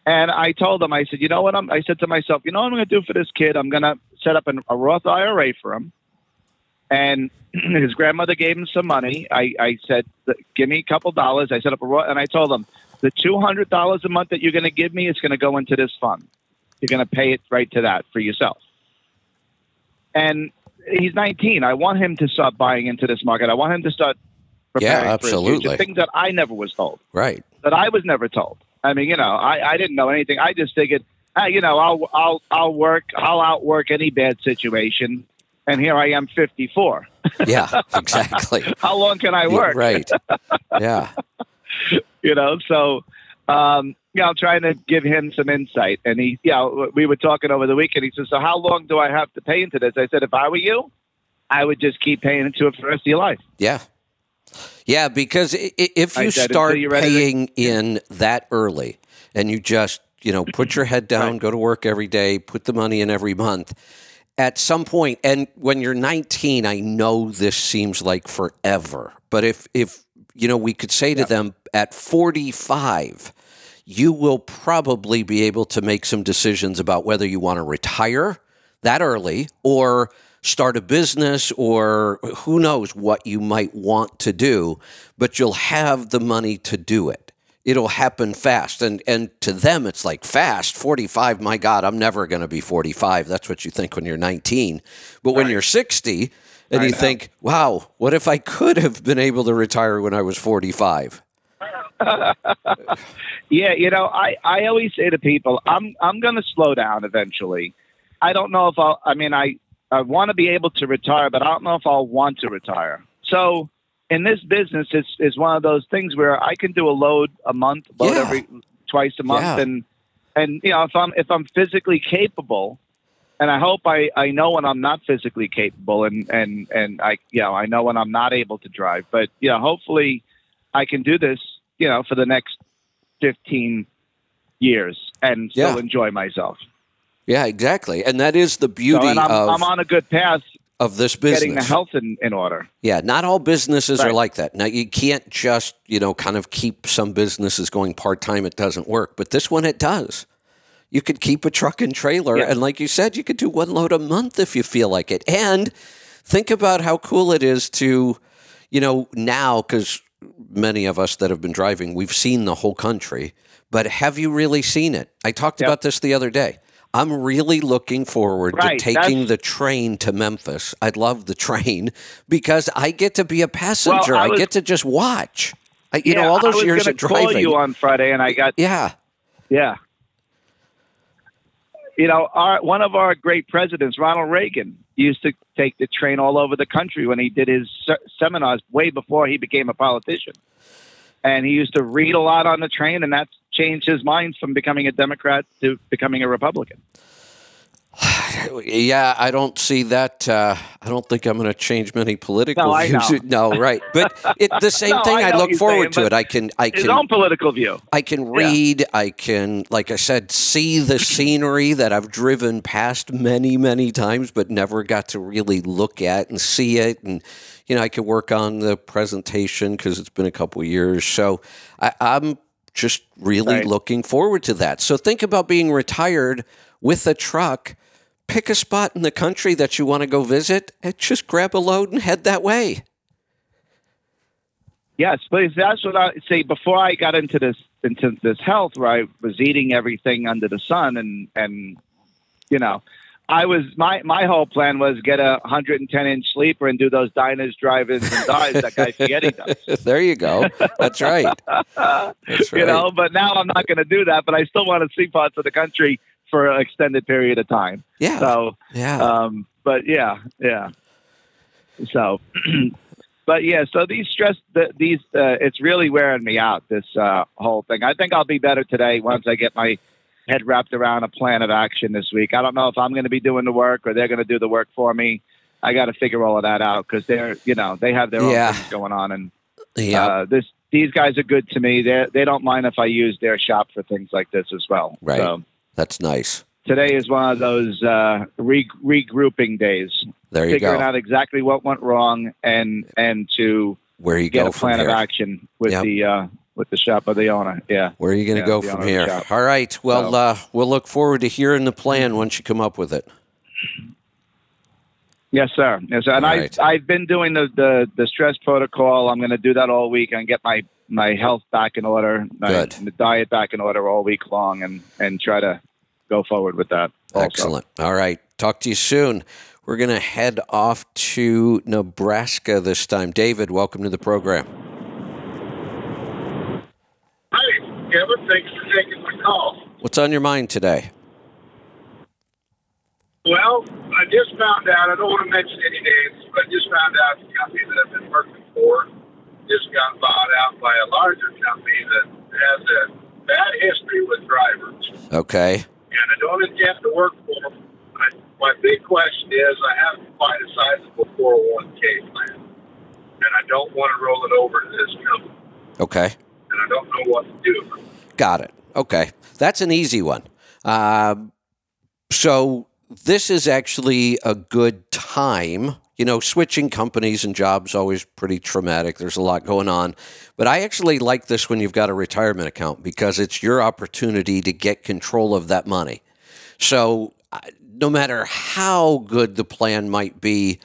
And I told him, I said, you know what? I'm, I said to myself, you know what I'm going to do for this kid? I'm going to set up an, a Roth IRA for him. And <clears throat> his grandmother gave him some money. I, I said, give me a couple dollars. I set up a and I told him, the $200 a month that you're going to give me is going to go into this fund. You're going to pay it right to that for yourself. And he's 19. I want him to start buying into this market. I want him to start Yeah, preparing for absolutely. Things that I never was told, Right. that I was never told. I mean, you know, I, I didn't know anything. I just figured, ah, you know, I'll I'll I'll work, I'll outwork any bad situation. And here I am, 54. Yeah. <laughs> Exactly. How long can I Yeah, work? right. Yeah. <laughs> you know so um you know i'm trying to give him some insight and he you know we were talking over the weekend he says so how long do i have to pay into this i said if i were you i would just keep paying into it for the rest of your life Yeah. Yeah, because if you said, start you're to- paying in that early and you just, you know, put your head <clears throat> down, Right. go to work every day, put the money in every month, at some point, and when you're 19, I know this seems like forever, but if, if, you know, we could say to them at 45, you will probably be able to make some decisions about whether you want to retire that early or start a business or who knows what you might want to do, but you'll have the money to do it. It'll happen fast. And and to them it's like fast, 45, my God, I'm never gonna be 45. That's what you think when you're 19. But when you're 60 and I you know. think, wow, what if I could have been able to retire when I was 45? <laughs> yeah you know i i always say to people i'm i'm going to slow down eventually i don't know if i'll i mean i i want to be able to retire but i don't know if i'll want to retire so in this business it's is one of those things where i can do a load a month load Yeah. every twice a month Yeah. and and you know if I'm if I'm physically capable, and I hope I, I know when I'm not physically capable, and and and I you know I know when I'm not able to drive. But you know, hopefully, I can do this. You know, for the next fifteen years and still Yeah. enjoy myself. Yeah, exactly. And that is the beauty So, I'm, of, I'm on a good path of this business. getting the health in, in order. Yeah, not all businesses are like that. Now you can't just, you know, kind of keep some businesses going part-time it doesn't work, but this one it does. You could keep a truck and trailer Yeah. and like you said, you could do one load a month if you feel like it. And think about how cool it is to, you know, now cuz many of us that have been driving, we've seen the whole country, but have you really seen it? I talked Yep. about this the other day. I'm really looking forward Right, to taking the train to Memphis. I'd love the train <laughs> because I get to be a passenger. I I, was- get to just watch. I, you Yeah, know, all I those was years of call you on Friday, and I got yeah, yeah. You know, our one of our great presidents, Ronald Reagan, used to take the train all over the country when he did his se- seminars way before he became a politician. And he used to read a lot on the train, and that's changed his mind from becoming a Democrat to becoming a Republican. <sighs> yeah. I don't see that. Uh, I don't think I'm going to change many political No, views. <laughs> No, right. But it, the <laughs> same No, thing. I I, look forward saying, to it. I can. I His can. own political view. I can read. I can, like I said, see the <clears throat> scenery that I've driven past many, many times, but never got to really look at and see it. And you know, I could work on the presentation because it's been a couple years. So I, I'm just really Right. looking forward to that. So think about being retired with a truck. Pick a spot in the country that you want to go visit, and just grab a load and head that way. Yes, but that's what I say. Before I got into this into this health, where I was eating everything under the sun, and and you know, I was my my whole plan was get a 110 inch sleeper and do those diners, drive-ins, and dives that Guy Fieri does. <laughs> there you go. That's right. That's right. You know, but now I'm not going to do that. But I still want to see parts of the country for an extended period of time. yeah. So yeah. um, but yeah, yeah. So, <clears throat> but yeah, so these stress, the, these, uh, it's really wearing me out. This uh, whole thing. I think I'll be better today once I get my head wrapped around a plan of action this week. I don't know if I'm going to be doing the work or they're going to do the work for me. I got to figure all of that out because they're, you know, they have their own Yeah. things going on, and yeah. uh, this. These guys are good to me. They they don't mind if I use their shop for things like this as well. Right. So That's nice. today is one of those uh, re- regrouping days There you figuring go. out exactly what went wrong and and to Where you get a plan of action with Yep. the uh, with the shop of the owner. Yeah. Where are you going to Yeah, go from owner of the here? All right. Well, So- uh, we'll look forward to hearing the plan once you come up with it. Yes, sir. Yes, sir. And All I right. I've been doing the, the the stress protocol. I'm going to do that all week and get my my health back in order, my, Good. the diet back in order all week long, and and try to go forward with that. also. Excellent. All right. Talk to you soon. We're going to head off to Nebraska this time. David, welcome to the program. Kevin. Thanks for taking my call. What's on your mind today? Well, I just found out, I don't want to mention any names, but I just found out the company that I've been working for just got bought out by a larger company that has a bad history with drivers. Okay. And I don't intend to work for them. I, my big question is I have quite a sizable 401k plan. And I don't want to roll it over to this company. Okay. And I don't know what to do. Got it. Okay. That's an easy one. Um, so, this is actually a good time. You know, switching companies and jobs always pretty traumatic. There's a lot going on. But I actually like this when you've got a retirement account because it's your opportunity to get control of that money. So, no matter how good the plan might be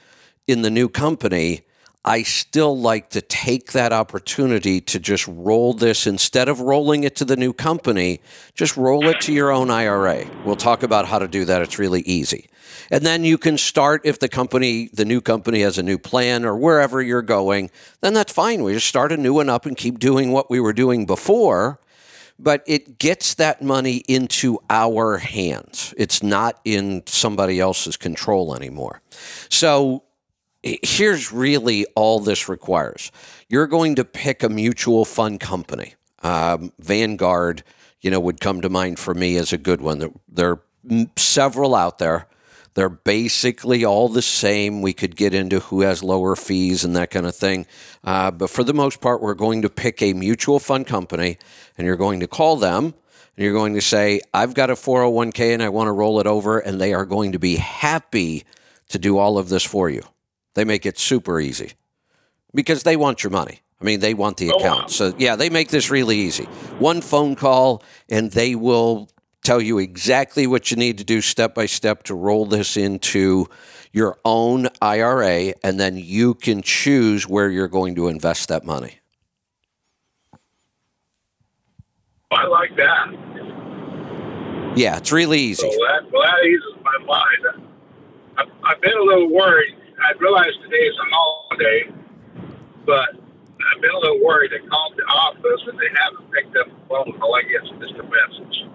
in the new company, I still like to take that opportunity to just roll this instead of rolling it to the new company, just roll it to your own IRA. We'll talk about how to do that. It's really easy. And then you can start if the company, the new company has a new plan or wherever you're going, then that's fine. We just start a new one up and keep doing what we were doing before but it gets that money into our hands. It's not in somebody else's control anymore. So here's really all this requires you're going to pick a mutual fund company, um, Vanguard. you know, would come to mind for me as a good one. There, there are several out there. They're basically all the same. We could get into who has lower fees and that kind of thing. Uh, but for the most part, we're going to pick a mutual fund company and you're going to call them and you're going to say, I've got a 401k and I want to roll it over. And they are going to be happy to do all of this for you. They make it super easy because they want your money. I mean, they want the Oh, account. wow. So, yeah, they make this really easy. One phone call, and they will tell you exactly what you need to do step by step to roll this into your own IRA, and then you can choose where you're going to invest that money. I like that. Yeah, it's really easy. So that, well, that eases my mind. I've, I've been a little worried. I realize is a holiday, but I've been a little worried. I called the office and they haven't picked up the phone until I get just a message.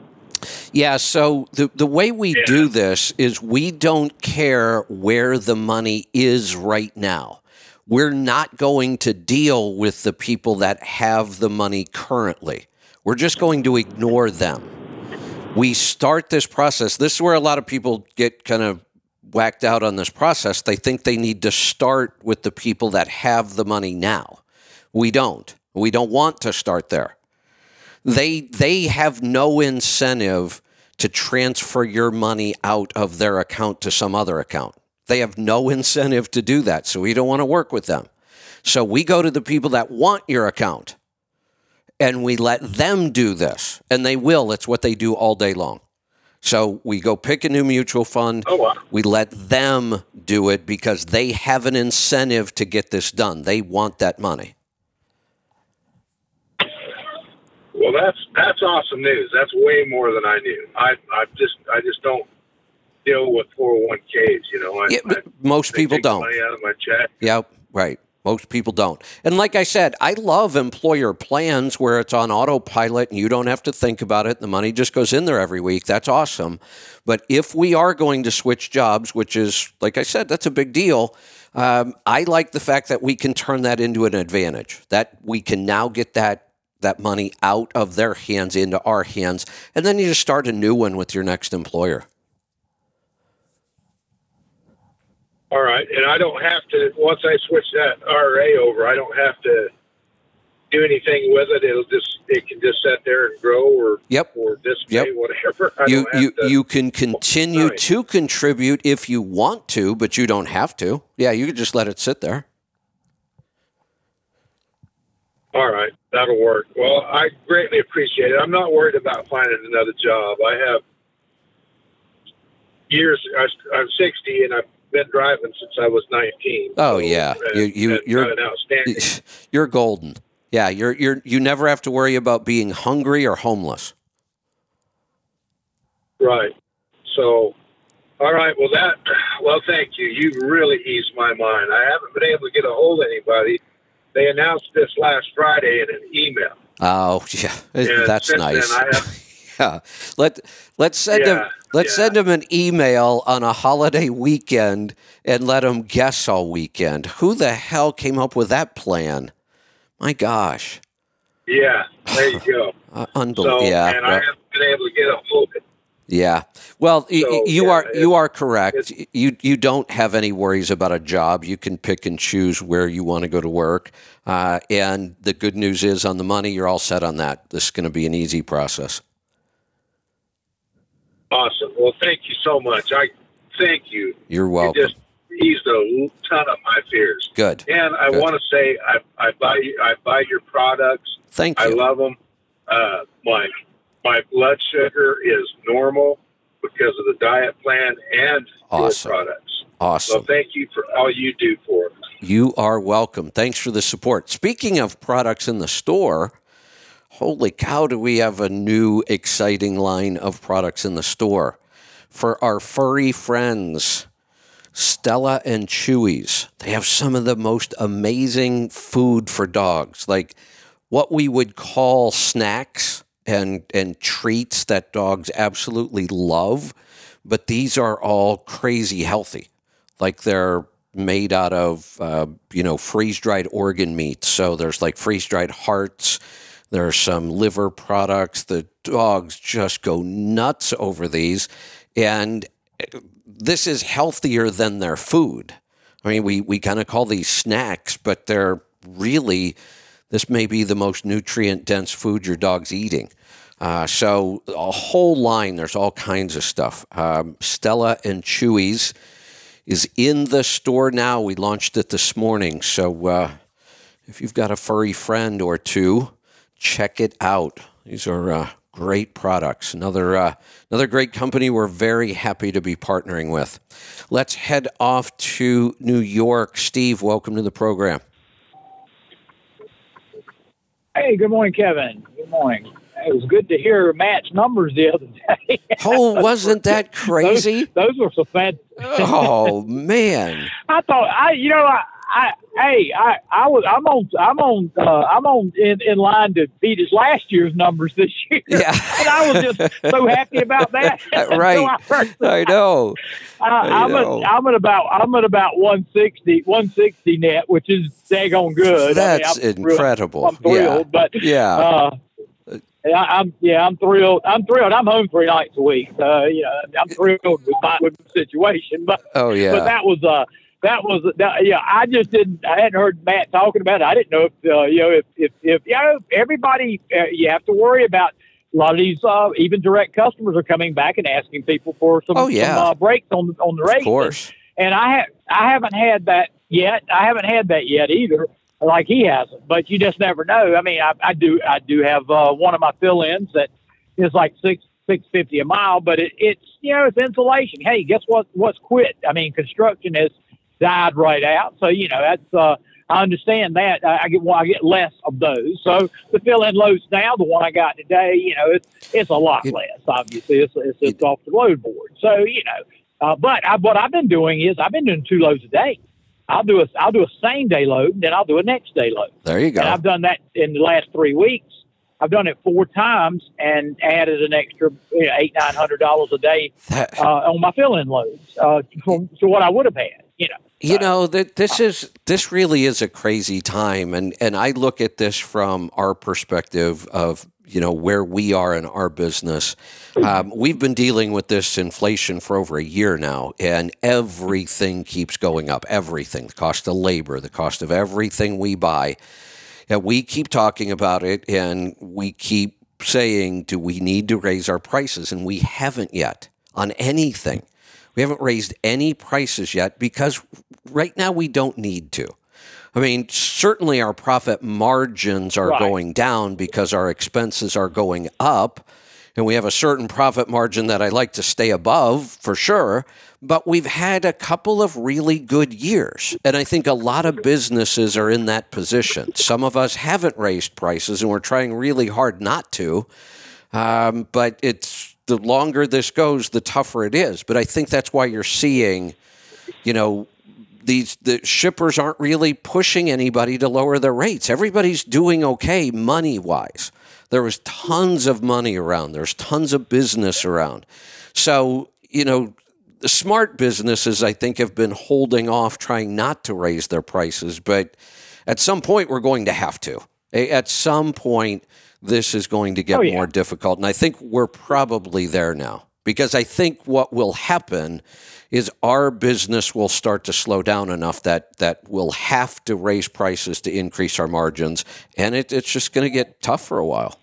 Yeah, so the, the way we Yeah. do this is we don't care where the money is right now. We're not going to deal with the people that have the money currently. We're just going to ignore them. We start this process. This is where a lot of people get kind of whacked out on this process. They think they need to start with the people that have the money now. We don't. We don't want to start there they they have no incentive to transfer your money out of their account to some other account. They have no incentive to do that, so we don't want to work with them. So we go to the people that want your account and we let them do this, and they will. It's what they do all day long. So we go pick a new mutual fund. Oh, wow. We let them do it because they have an incentive to get this done. They want that money. Well, that's that's awesome news. That's way more than I knew. I I just I just don't deal with 401ks. You know, I, Yeah, I, most people don't. Money out of my check. Yep, right. Most people don't. And like I said, I love employer plans where it's on autopilot and you don't have to think about it. The money just goes in there every week. That's awesome. But if we are going to switch jobs, which is, like I said, that's a big deal, um, I like the fact that we can turn that into an advantage, that we can now get that. That money out of their hands into our hands, and then you just start a new one with your next employer. All right, and I don't have to once I switch that RA over. I don't have to do anything with it. It'll just it can just sit there and grow or Yep. or display Yep. whatever. <laughs> I you you to, you can continue Right. to contribute if you want to, but you don't have to. Yeah, you could just let it sit there. All right, that'll work. Well, I greatly appreciate it. I'm not worried about finding another job. I have years. I- I'm 60 and I've been driving since I was 19. Oh, yeah. and- you you you're got an outstanding. <laughs> You're golden. Yeah, you're you're you never have to worry about being hungry or homeless. Right. So, all right. Well, that. <clears throat> Well, thank you. You really eased my mind. I haven't been able to get a hold of anybody. They announced this last Friday in an email. Oh, <laughs> yeah, And that's nice. Then <laughs> <laughs> yeah, let let's send him let's yeah. send him an email on a holiday weekend and let him guess all weekend. Who the hell came up with that plan? My gosh, yeah. There you go. <laughs> uh, So, unbelievable. yeah, and I right. haven't been able to get a hold of it. Yeah. Well, y- So, you yeah, are you are correct. You you don't have any worries about a job. You can pick and choose where you want to go to work. Uh, and the good news is on the money, you're all set on that. This is going to be an easy process. Awesome. Well, thank you so much. I thank you. You're You welcome. just eased a ton of my fears. Good. And I want to say I, I buy I buy your products. Thank I love them. Uh, my my blood sugar is normal because of the diet plan and Awesome. your products. So Awesome. thank you for all you do for us. You are welcome. Thanks for the support. Speaking of products in the store, holy cow, do we have a new exciting line of products in the store for our furry friends, Stella and Chewy's. They have some of the most amazing food for dogs, like what we would call snacks and and treats that dogs absolutely love, but these are all crazy healthy like they're made out of uh, you know freeze dried organ meats. So there's like freeze dried hearts, There are some liver products. The dogs just go nuts over these. And this is healthier than their food. I mean, we, we kind of call these snacks, but they're really, this may be the most nutrient dense food your dog's eating. Uh, so, a whole line, there's all kinds of stuff. Um, Stella and Chewy's is in the store now. We launched it this morning. So, uh, if you've got a furry friend or two, check it out. These are uh, great products. Another uh, another great company we're very happy to be partnering with. Let's head off to New York. Steve, welcome to the program. Hey, good morning, Kevin. Good morning. It was good to hear Matt's numbers the other day. <laughs> oh, wasn't that crazy? those, those were some fat. oh <laughs> man! I thought I, you know, I, I, hey, I, I was, I'm on, I'm on, uh, I'm on in, in line to beat his last year's numbers this year. Yeah, <laughs> and I was just so happy about that. <laughs> right, <laughs> so I, I, know. I, am at, I'm at about, I'm at about 160, 160 net, which is daggone good. That's I mean, I'm incredible. Real, I'm thrilled, yeah. but yeah. Uh, I, am yeah, I'm thrilled. I'm thrilled. I'm home three nights a week. Uh, you know, I'm thrilled with my with the situation. But oh yeah, but that was uh that was that, yeah. I just didn't. I hadn't heard Matt talking about it. I didn't know if uh, you know if if if you know everybody uh, you have to worry about. A lot of these, uh, even direct customers, are coming back and asking people for some, oh, yeah. some uh, breaks on on the race. Of course. And, and I have I haven't had that yet. I haven't had that yet either like he hasn't. But you just never know. I mean, I, I do I do have uh, one of my fill-ins that is like six six fifty a mile, but it, it's you know it's insulation. Hey, guess what? What's quit? I mean, construction has died right out. So you know that's uh, I understand that. I, I get well, I get less of those. So the fill-in loads now, the one I got today, you know, it's it's a lot it, less. Obviously, it's it's, it's it, off the load board. So you know. Uh, but I, what I've been doing is I've been doing two loads a day. I'll do a I'll do a same day load, and then I'll do a next day load. There you go. And I've done that in the last three weeks. I've done it four times and added an extra you know, eight nine hundred dollars a day uh, on my fill-in loads uh, to what I would have had. You know. You know that this is this really is a crazy time, and and I look at this from our perspective of you know where we are in our business. Um, we've been dealing with this inflation for over a year now, and everything keeps going up. Everything, the cost of labor, the cost of everything we buy. And we keep talking about it, and we keep saying, "Do we need to raise our prices?" And we haven't yet on anything. We haven't raised any prices yet because right now we don't need to. I mean, certainly our profit margins are right. going down because our expenses are going up. And we have a certain profit margin that I like to stay above for sure. But we've had a couple of really good years. And I think a lot of businesses are in that position. Some of us haven't raised prices and we're trying really hard not to. Um, but it's the longer this goes, the tougher it is. But I think that's why you're seeing, you know, these the shippers aren't really pushing anybody to lower their rates. Everybody's doing okay money wise. There was tons of money around. There's tons of business around. So, you know, the smart businesses I think have been holding off trying not to raise their prices, but at some point we're going to have to. At some point this is going to get oh, yeah. more difficult and I think we're probably there now. Because I think what will happen is our business will start to slow down enough that that we'll have to raise prices to increase our margins, and it, it's just going to get tough for a while.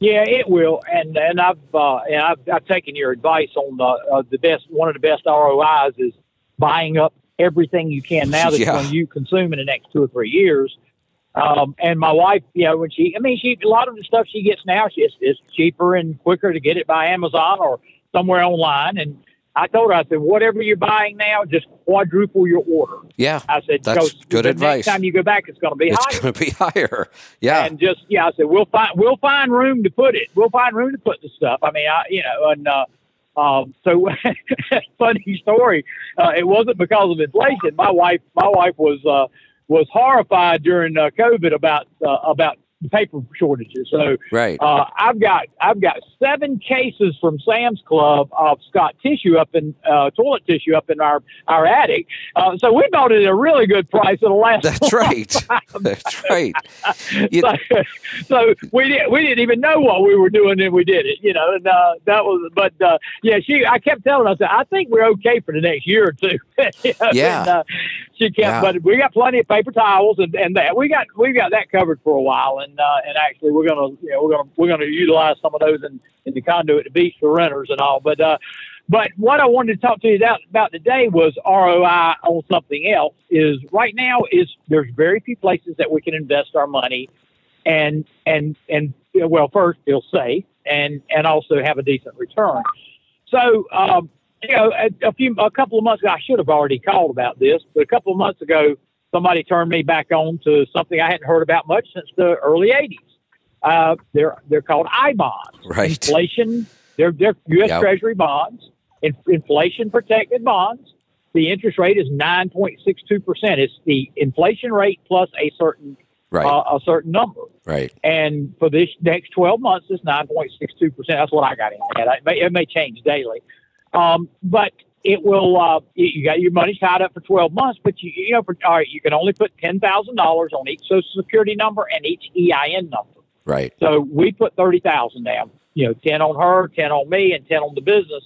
Yeah, it will, and and I've uh, and I've, I've taken your advice on the uh, the best one of the best ROIs is buying up everything you can now <laughs> that's yeah. going you consume in the next two or three years. Um, and my wife, you know, when she, I mean, she a lot of the stuff she gets now, she, it's, it's cheaper and quicker to get it by Amazon or somewhere online. And I told her, I said, whatever you're buying now, just quadruple your order. Yeah. I said, that's good advice. Next time you go back, it's going to be it's higher. It's going to be <laughs> higher. Yeah. And just, yeah, I said, we'll find, we'll find room to put it. We'll find room to put the stuff. I mean, I, you know, and, uh, um, so <laughs> funny story. Uh, it wasn't because of inflation. My wife, my wife was, uh, was horrified during uh, COVID about, uh, about paper shortages. So Right. uh, I've got I've got seven cases from Sam's Club of Scott tissue up in uh, toilet tissue up in our our attic. Uh, so we bought it at a really good price. It'll last. That's <laughs> right. <laughs> That's right. You- so, so we didn't we didn't even know what we were doing and we did it. You know, and uh, that was. But uh, yeah, she I kept telling her I said I think we're okay for the next year or two. <laughs> You know, Yeah. And, uh, she kept, Yeah. but we got plenty of paper towels and, and that we got we got that covered for a while, and uh, and actually we're gonna you know we're gonna we're gonna utilize some of those in, in the conduit to beach for renters and all. But uh, but what I wanted to talk to you about, about today was ROI on something else. Is right now is there's very few places that we can invest our money, and and and well first feel safe and and also have a decent return. So um, you know, a, a few, a couple of months ago, I should have already called about this, but a couple of months ago, somebody turned me back on to something I hadn't heard about much since the early '80s. Uh, they're they're called I bonds, Right. inflation. They're they're U.S. Yep. Treasury bonds, in, inflation protected bonds. The interest rate is nine point six two percent. It's the inflation rate plus a certain Right. uh, a certain number. right. And for this next 12 months, it's 9.62%. That's what I got in at. It may, it may change daily. Um, but it will, uh, you got your money tied up for 12 months, but you, you know, for, all right, you can only put $10,000 on each social security number and each EIN number. Right. So we put 30,000 down, you know, 10 on her, 10 on me, and 10 on the business.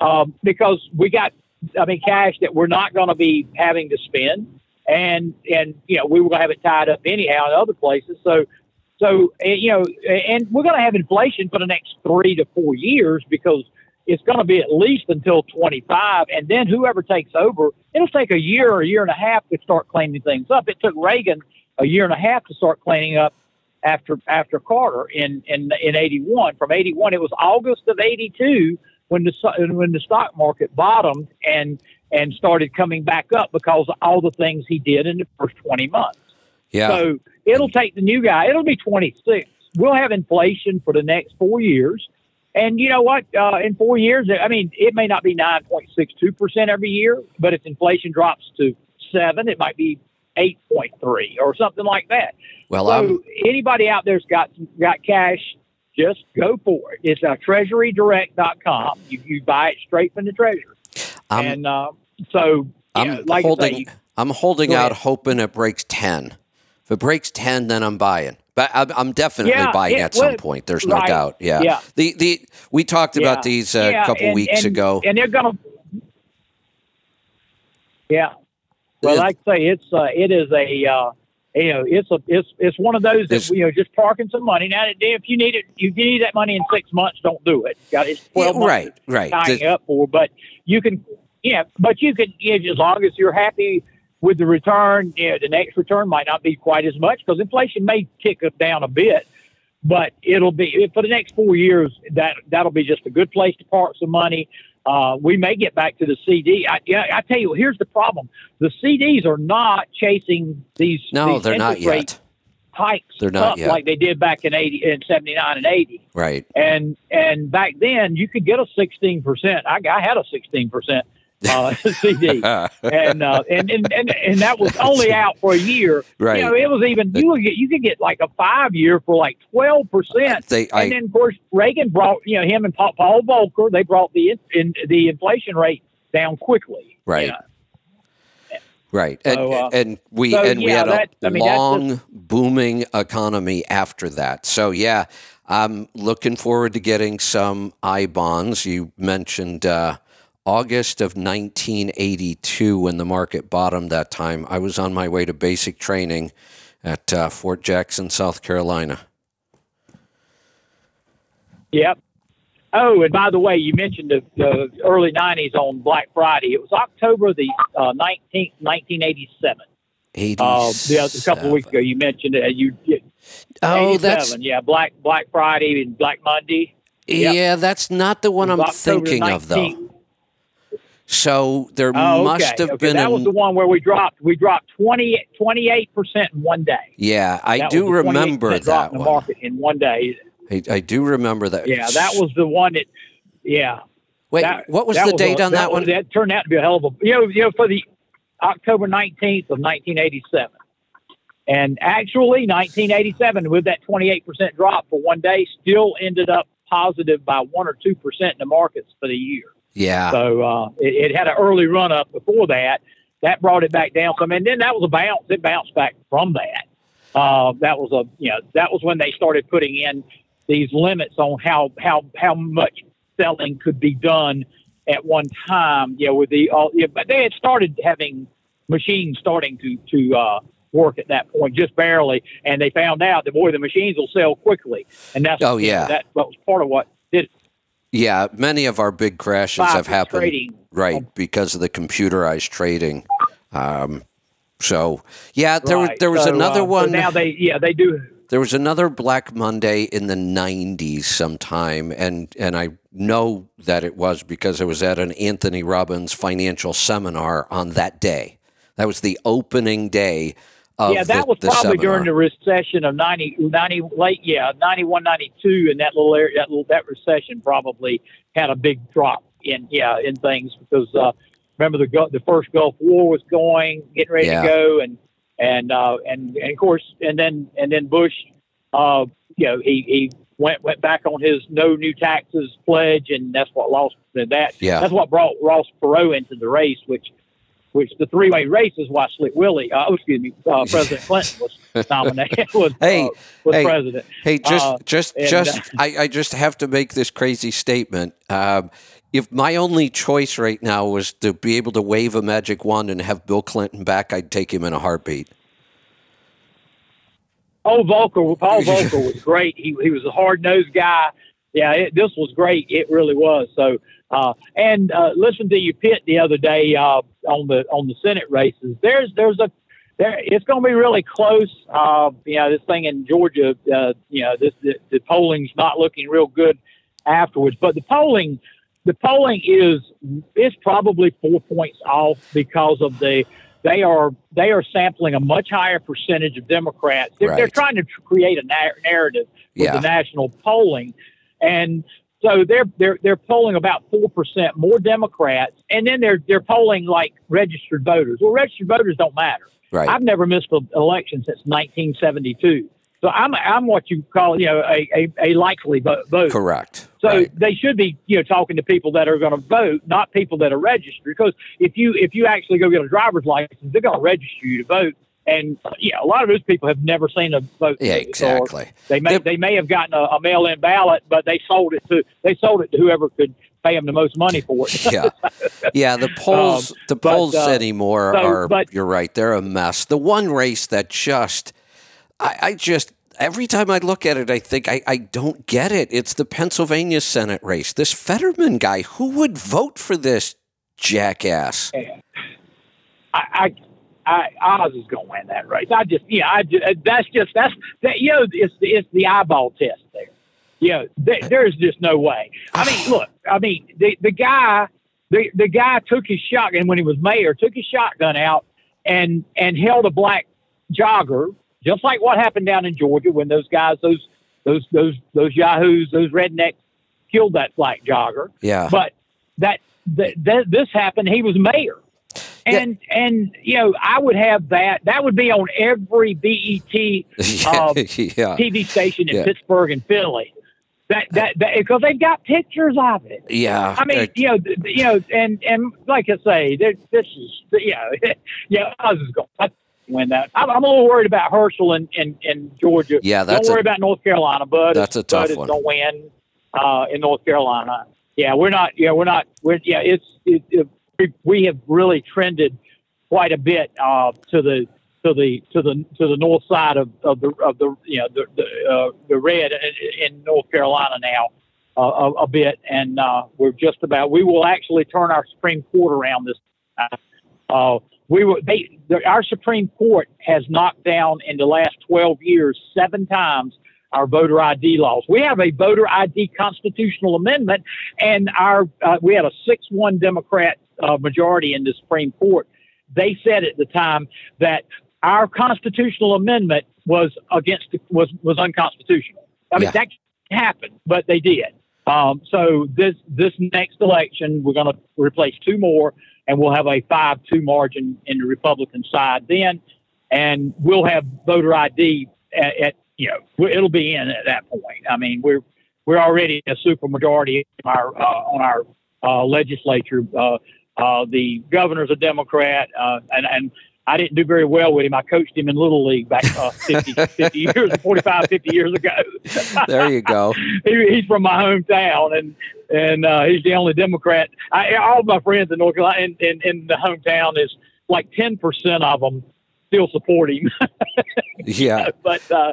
Um, because we got, I mean, cash that we're not going to be having to spend. And, and, you know, we were going to have it tied up anyhow in other places. So, so, you know, and we're going to have inflation for the next three to four years because it's going to be at least until 25. And then whoever takes over, it'll take a year or a year and a half to start cleaning things up. It took Reagan a year and a half to start cleaning up after after Carter in in in 81. From 81, it was August of 82 when the so- when the stock market bottomed and and started coming back up because of all the things he did in the first 20 months. Yeah. So it'll take the new guy. It'll be 26. We'll have inflation for the next four years. And you know what? Uh, in four years, I mean, it may not be 9.62% every year, but if inflation drops to seven, it might be 8.3 or something like that. well, so anybody out there's got got cash, just go for it. It's uh, treasurydirect.com. You, you buy it straight from the treasury. And uh, so, I'm like holding say, you- I'm holding out hoping it breaks 10. If it breaks 10 then I'm buying. But I'm, I'm definitely Yeah, buying it at some point. There's no right. doubt. Yeah. Yeah. The the we talked Yeah. about these uh, a Yeah, couple and- weeks and- ago. and they're gonna. Yeah, well, It- like I say, it's uh, it is a uh, you know it's a it's it's one of those that you know just parking some money. Now, if you need it, if you need that money in six months, don't do it. Got Yeah, months right, right. tying The- up for, but you can yeah, but you can yeah, as long as you're happy with the return. Yeah, the next return might not be quite as much because inflation may tick us down a bit but it'll be for the next four years. That that'll be just a good place to park some money. Uh, we may get back to the CD. I, yeah, I tell you, here's the problem: the CDs are not chasing these. no, these they're not yet. Hikes They're not up like they did back in eighty, in seventy nine and eighty, Right. and and back then you could get a sixteen percent. I, I had a sixteen percent uh, <laughs> CD and, uh, and and and and that was only out for a year. Right. You know, it was even you would get you could get like a five year for like twelve percent. And then of course Reagan brought you know him and Paul, Paul Volcker they brought the in, in, the inflation rate down quickly. Right. You know. Right, and So, uh, and we so, and we had a that- I mean, long booming economy after that. So yeah, I'm looking forward to getting some I bonds. You mentioned uh, August of 1982 when the market bottomed. That time, I was on my way to basic training at uh, Fort Jackson, South Carolina. Yep. Oh, and by the way, you mentioned the, the early '90s on Black Friday. It was October the uh, 19th, 1987. Eighty. Uh, yeah, a couple of weeks ago, you mentioned it. You, Oh, that's yeah, Black Black Friday and Black Monday. Yep. yeah. That's not the one I'm October thinking of, though. 19th. So there Oh, must have okay. been that was the one where we dropped we dropped 28 percent in one day. Yeah, I That do was the 28% remember that in the market in one day. I, I do remember that. Yeah, that was the one that. Yeah, Wait, that, what was that the date a- on that, was- one? That turned out to be a hell of a you know you know for the October nineteenth of nineteen eighty seven, And actually, 1987, with that 28% drop for one day, still ended up positive by one or two percent in the markets for the year. Yeah. So uh, it, it had an early run up before that. That brought it back down some, and then that was a bounce. It bounced back from that. Uh, that was a you know that was when they started putting in these limits on how how how much selling could be done at one time. Yeah, with the all, yeah, but they had started having machines starting to to uh, work at that point, just barely, and they found out that boy, the machines will sell quickly, and that's Oh, yeah. that, that was part of what did Yeah, many of our big crashes have happened trading. right because of the computerized trading. Um, so yeah, there was Right. there was So, another uh, so one. now they yeah they do there was another Black Monday in the '90s sometime, and and I know that it was because I was at an Anthony Robbins financial seminar on that day. That was the opening day yeah, that the, was the probably seminar. during the recession of 90, 90 late, yeah, 91, 92, and that little area, that little, that recession probably had a big drop in, yeah, in things because, uh, remember the, the first Gulf War was going, getting ready Yeah. to go. And, and, uh, and, and of course, and then, and then Bush, uh, you know, he, he went, went back on his no new taxes pledge and that's what lost that. Yeah. That's what brought Ross Perot into the race, which, which the three-way race is why Slick Willie, uh, oh, excuse me, uh, President Clinton was <laughs> nominated, <laughs> was, Hey, uh, was hey, president. Hey, just, Uh, just, and, just, uh, I, I just have to make this crazy statement. Um, if my only choice right now was to be able to wave a magic wand and have Bill Clinton back, I'd take him in a heartbeat. Oh, Volcker, Paul <laughs> Volcker was great. He he was a hard nosed guy. Yeah, it, this was great. It really was. So, uh, and uh, listen to you pit the other day uh, on the on the Senate races. There's there's a there. It's going to be really close. Uh, you know, this thing in Georgia. Uh, you know, this the, the polling's not looking real good afterwards. But the polling, the polling is is probably four points off because of the they are they are sampling a much higher percentage of Democrats. They're, they're trying to create a na- narrative with Yeah. the national polling, and so they're they're they're polling about four percent more Democrats, and then they're they're polling like registered voters. Well, registered voters don't matter. Right. I've never missed an election since 1972. So I'm I'm what you call you know a, a, a likely vo- vote. Correct. So right. they should be, you know, talking to people that are going to vote, not people that are registered. Because if you if you actually go get a driver's license, they're going to register you to vote. And yeah, a lot of those people have never seen a vote. Yeah, exactly. They may They're- they may have gotten a, a mail-in ballot, but they sold it to they sold it to whoever could pay them the most money for it. yeah, yeah. The <laughs> polls, the Um, but, polls uh, anymore so- are. but- you're right. They're a mess. The one race that just, I, I just every time I look at it, I think I, I don't get it. It's the Pennsylvania Senate race. This Fetterman guy. Who would vote for this jackass? I, I, I Oz is going to win that race. I just, yeah, I just, that's just that's that. You know, it's it's the eyeball test there. You know, th- there's just no way. I mean, <sighs> look, I mean, the the guy, the the guy took his shotgun when he was mayor, took his shotgun out and and held a black jogger, just like what happened down in Georgia when those guys, those those those those yahoos, those rednecks, killed that black jogger. Yeah, But that, that, that this happened. He was mayor, and and you know I would have that. That would be on every BET <laughs> yeah, um, yeah, TV station in Yeah. Pittsburgh and Philly. That that because they've got pictures of it. yeah. I mean, Uh, you know, you know, and and like I say, this is you know, <laughs> yeah, I was going to win that. I'm, I'm a little worried about Herschel in in, in Georgia. Yeah, that's don't worry a- about North Carolina, but that's a tough one. Don't win uh, in North Carolina. Yeah, we're not. Yeah, we're not. We're yeah. It's it, it, we, have really trended quite a bit uh, to the to the to the to the north side of, of the of the you know the the, uh, the red in, in North Carolina now uh, a, a bit, and uh, we're just about. We will actually turn our Supreme Court around this time. Uh, we were they the, our Supreme Court has knocked down in the last twelve years seven times our voter ID laws. We have a voter ID constitutional amendment, and our uh, we had a six-one Democrat uh, majority in the Supreme Court. They said at the time that our constitutional amendment was against was was unconstitutional. I mean Yeah. that happened, but they did. Um, so this this next election, we're going to replace two more, and we'll have a five-two margin in the Republican side. Then and we'll have voter ID at, at you know it'll be in at that point. I mean, we're we're already a supermajority on our uh, on our uh, legislature. Uh, uh, the governor's a Democrat, uh, and and I didn't do very well with him. I coached him in Little League back uh, 50, <laughs> 50 years, 45, 50 years ago. <laughs> there you go. <laughs> he, he's from my hometown, and and uh, he's the only Democrat. I, all of my friends in North Carolina, in, in, in the hometown, is like ten percent of them still support him. yeah, but uh,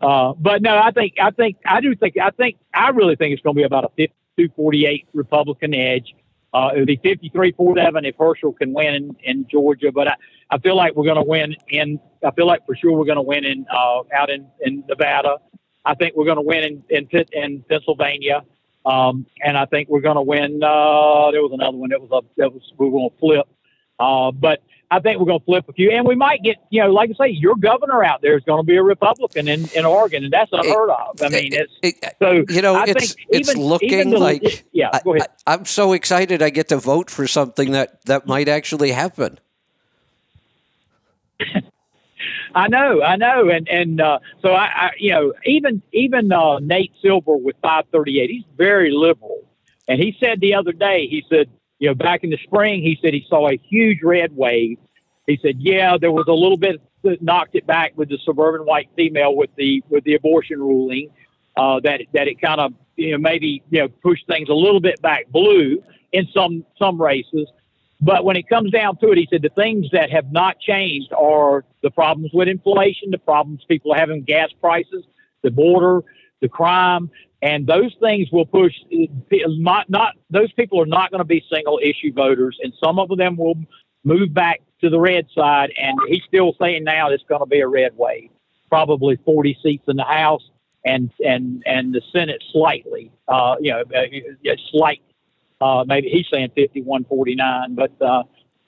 uh, but no, I think I think I do think I think I really think it's going to be about a 52-48 Republican edge. Uh, it'll be 53-47 if Herschel can win in, in Georgia, but I, I feel like we're going to win in. I feel like for sure we're going to win in uh, out in, in Nevada. I think we're going to win in in, in Pennsylvania, um, and I think we're going to win. Uh, there was another one that was a that was we were going to flip, uh, but I think we're going to flip a few, and we might get, you know, like I say, your governor out there is going to be a Republican in, in Oregon, and that's unheard of. I mean, it's it, so you know, I it's it's looking the, like it, yeah. Go ahead. I, I'm so excited I get to vote for something that that might actually happen. <laughs> I know, I know, and and uh, so I, I, you know, even even uh, Nate Silver with 538, he's very liberal, and he said the other day, he said you know, back in the spring, he said he saw a huge red wave. He said, yeah, there was a little bit that knocked it back with the suburban white female with the with the abortion ruling. Uh, that that it kind of you know maybe you know pushed things a little bit back blue in some some races. But when it comes down to it, he said the things that have not changed are the problems with inflation, the problems people having gas prices, the border, the crime, and those things will push not, not those people are not going to be single issue voters and some of them will move back to the red side and he's still saying now it's going to be a red wave probably 40 seats in the house and and and the senate slightly uh, you know uh, slight uh, maybe he's saying 51 49 but uh,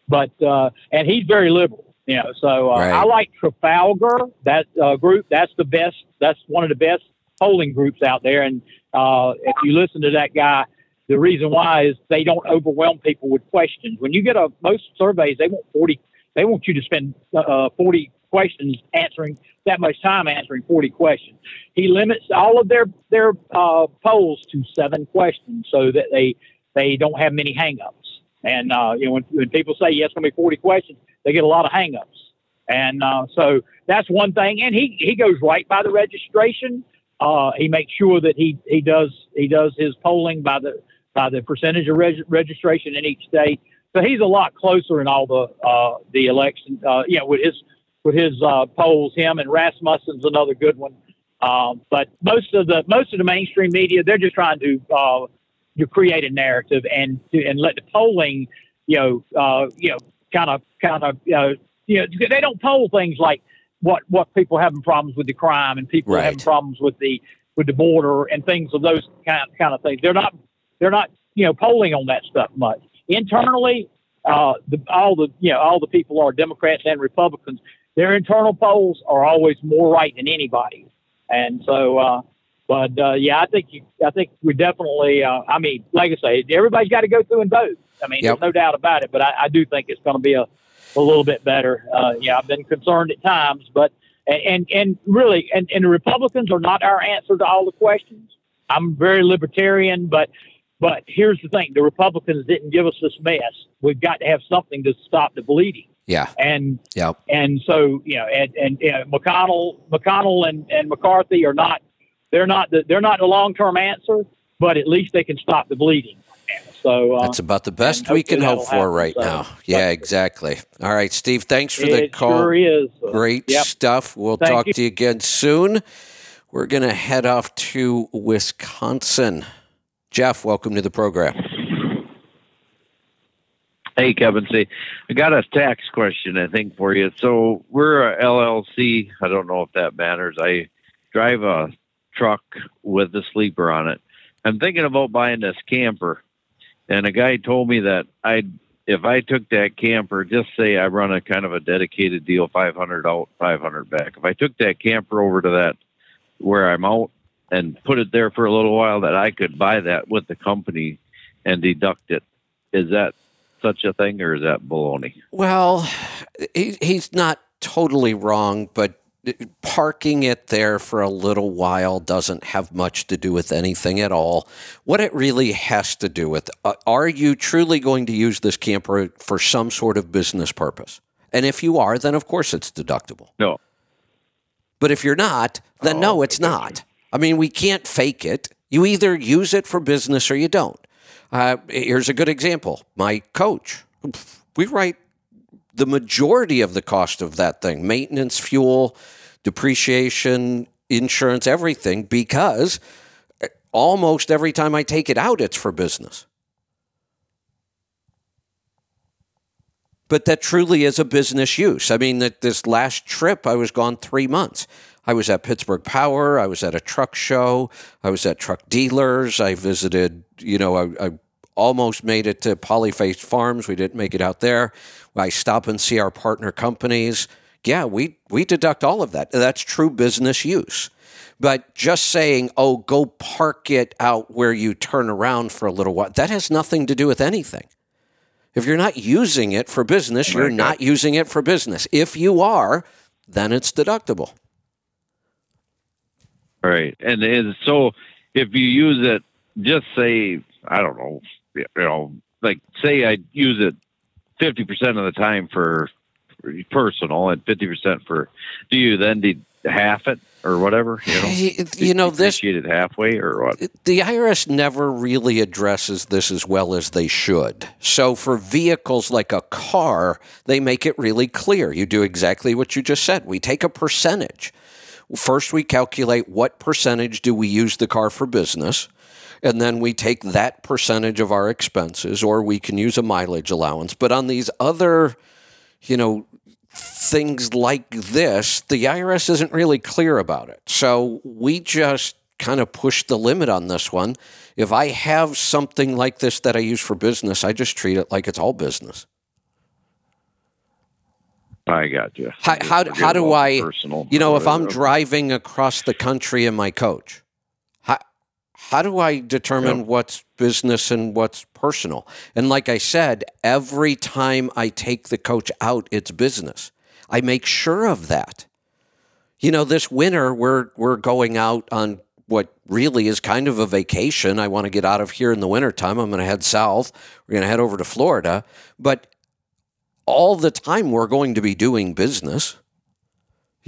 but uh, and he's very liberal you know so uh, right. i like trafalgar that uh, group that's the best that's one of the best polling groups out there. And uh, if you listen to that guy, the reason why is they don't overwhelm people with questions. When you get a most surveys, they want forty. They want you to spend uh, forty questions answering that much time answering 40 questions. He limits all of their their uh, polls to seven questions so that they they don't have many hangups. And uh, you know when, when people say yes, it's going to be 40 questions, they get a lot of hangups. And uh, so that's one thing. And he he goes right by the registration. Uh, he makes sure that he, he does he does his polling by the by the percentage of reg- registration in each state. So he's a lot closer in all the uh, the election. Uh, you know, with his with his uh, polls, him and Rasmussen's another good one. Um, but most of the most of the mainstream media, they're just trying to uh, to create a narrative and to, and let the polling, you know, uh, you know, kind of kind of you know, you know, they don't poll things like what what people having problems with the crime and people right. having problems with the with the border and things of those kind kind of things. They're not they're not you know polling on that stuff much internally. Uh, the, all the you know all the people are Democrats and Republicans. Their internal polls are always more right than anybody, and so. Uh, but uh, yeah, I think you, I think we definitely. Uh, I mean, like I say, everybody's got to go through and vote. I mean, yep. there's no doubt about it. But I, I do think it's going to be a a little bit better. Uh, yeah, I've been concerned at times, but and and really, and, and the Republicans are not our answer to all the questions. I'm very libertarian, but but here's the thing: the Republicans didn't give us this mess. We've got to have something to stop the bleeding. Yeah. And yeah. And so you know, and and know, McConnell, McConnell, and, and McCarthy are not. They're not the they're not the long term answer, but at least they can stop the bleeding. So uh, that's about the best we can hope for happen, right so. now. Yeah, exactly. All right, Steve. Thanks for the call. Sure is. Great yep. stuff. We'll Thank talk you. to you again soon. We're going to head off to Wisconsin. Jeff, welcome to the program. Hey, Kevin. See, I got a tax question, I think, for you. So we're a LLC. I don't know if that matters. I drive a truck with a sleeper on it. I'm thinking about buying this camper and a guy told me that I, if I took that camper, just say I run a kind of a dedicated deal, 500 out, 500 back. If I took that camper over to that where I'm out and put it there for a little while, that I could buy that with the company and deduct it. Is that such a thing, or is that baloney? Well, he, he's not totally wrong, but parking it there for a little while doesn't have much to do with anything at all. What it really has to do with uh, are you truly going to use this camper for some sort of business purpose? And if you are, then of course it's deductible. No. But if you're not, then Oh, no, it's not. I mean, we can't fake it. You either use it for business or you don't. Uh, here's a good example. My coach, we write the majority of the cost of that thing maintenance, fuel, depreciation, insurance, everything because almost every time I take it out, it's for business. But that truly is a business use. I mean, that this last trip, I was gone three months. I was at Pittsburgh Power. I was at a truck show. I was at truck dealers. I visited, you know, I, I almost made it to Polyface Farms. We didn't make it out there. I stop and see our partner companies. Yeah, we, we deduct all of that. That's true business use. But just saying, oh, go park it out where you turn around for a little while, that has nothing to do with anything. If you're not using it for business, you're not using it for business. If you are, then it's deductible. Right. And, and so if you use it, just say, I don't know, you know, like say I use it 50% of the time for for personal and 50% for, do you then de- half it or whatever? You know, You- you know, this it halfway or what? the IRS never really addresses this as well as they should. So for vehicles like a car, they make it really clear. You do exactly what you just said. We take a percentage. First, we calculate what percentage do we use the car for business, and then we take that percentage of our expenses, or we can use a mileage allowance. But on these other, you know, things like this, the IRS isn't really clear about it. So we just kind of push the limit on this one. If I have something like this that I use for business, I just treat it like it's all business. I got you. How, how, how do I, personal you know, if I'm driving across the country in my coach, how do I determine Yep. what's business and what's personal? And like I said, every time I take the coach out, it's business. I make sure of that. You know, this winter we're we're going out on what really is kind of a vacation. I want to get out of here in the wintertime. I'm going to head south. We're going to head over to Florida. But all the time we're going to be doing business.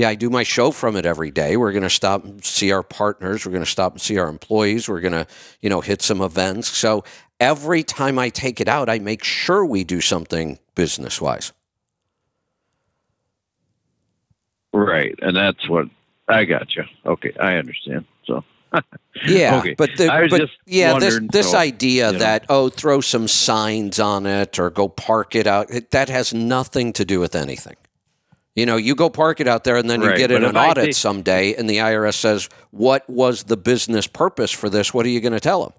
Yeah, I do my show from it every day. We're going to stop and see our partners. We're going to stop and see our employees. We're going to, you know, hit some events. So every time I take it out, I make sure we do something business wise. Right. And that's what I got you. Okay. I understand. So, <laughs> Yeah, Okay. but the, but yeah, this this so, idea you know. that oh, throw some signs on it or go park it out that has nothing to do with anything. You know, you go park it out there and then you get in an audit take- someday, and the IRS says, "What was the business purpose for this?" What are you going to tell them?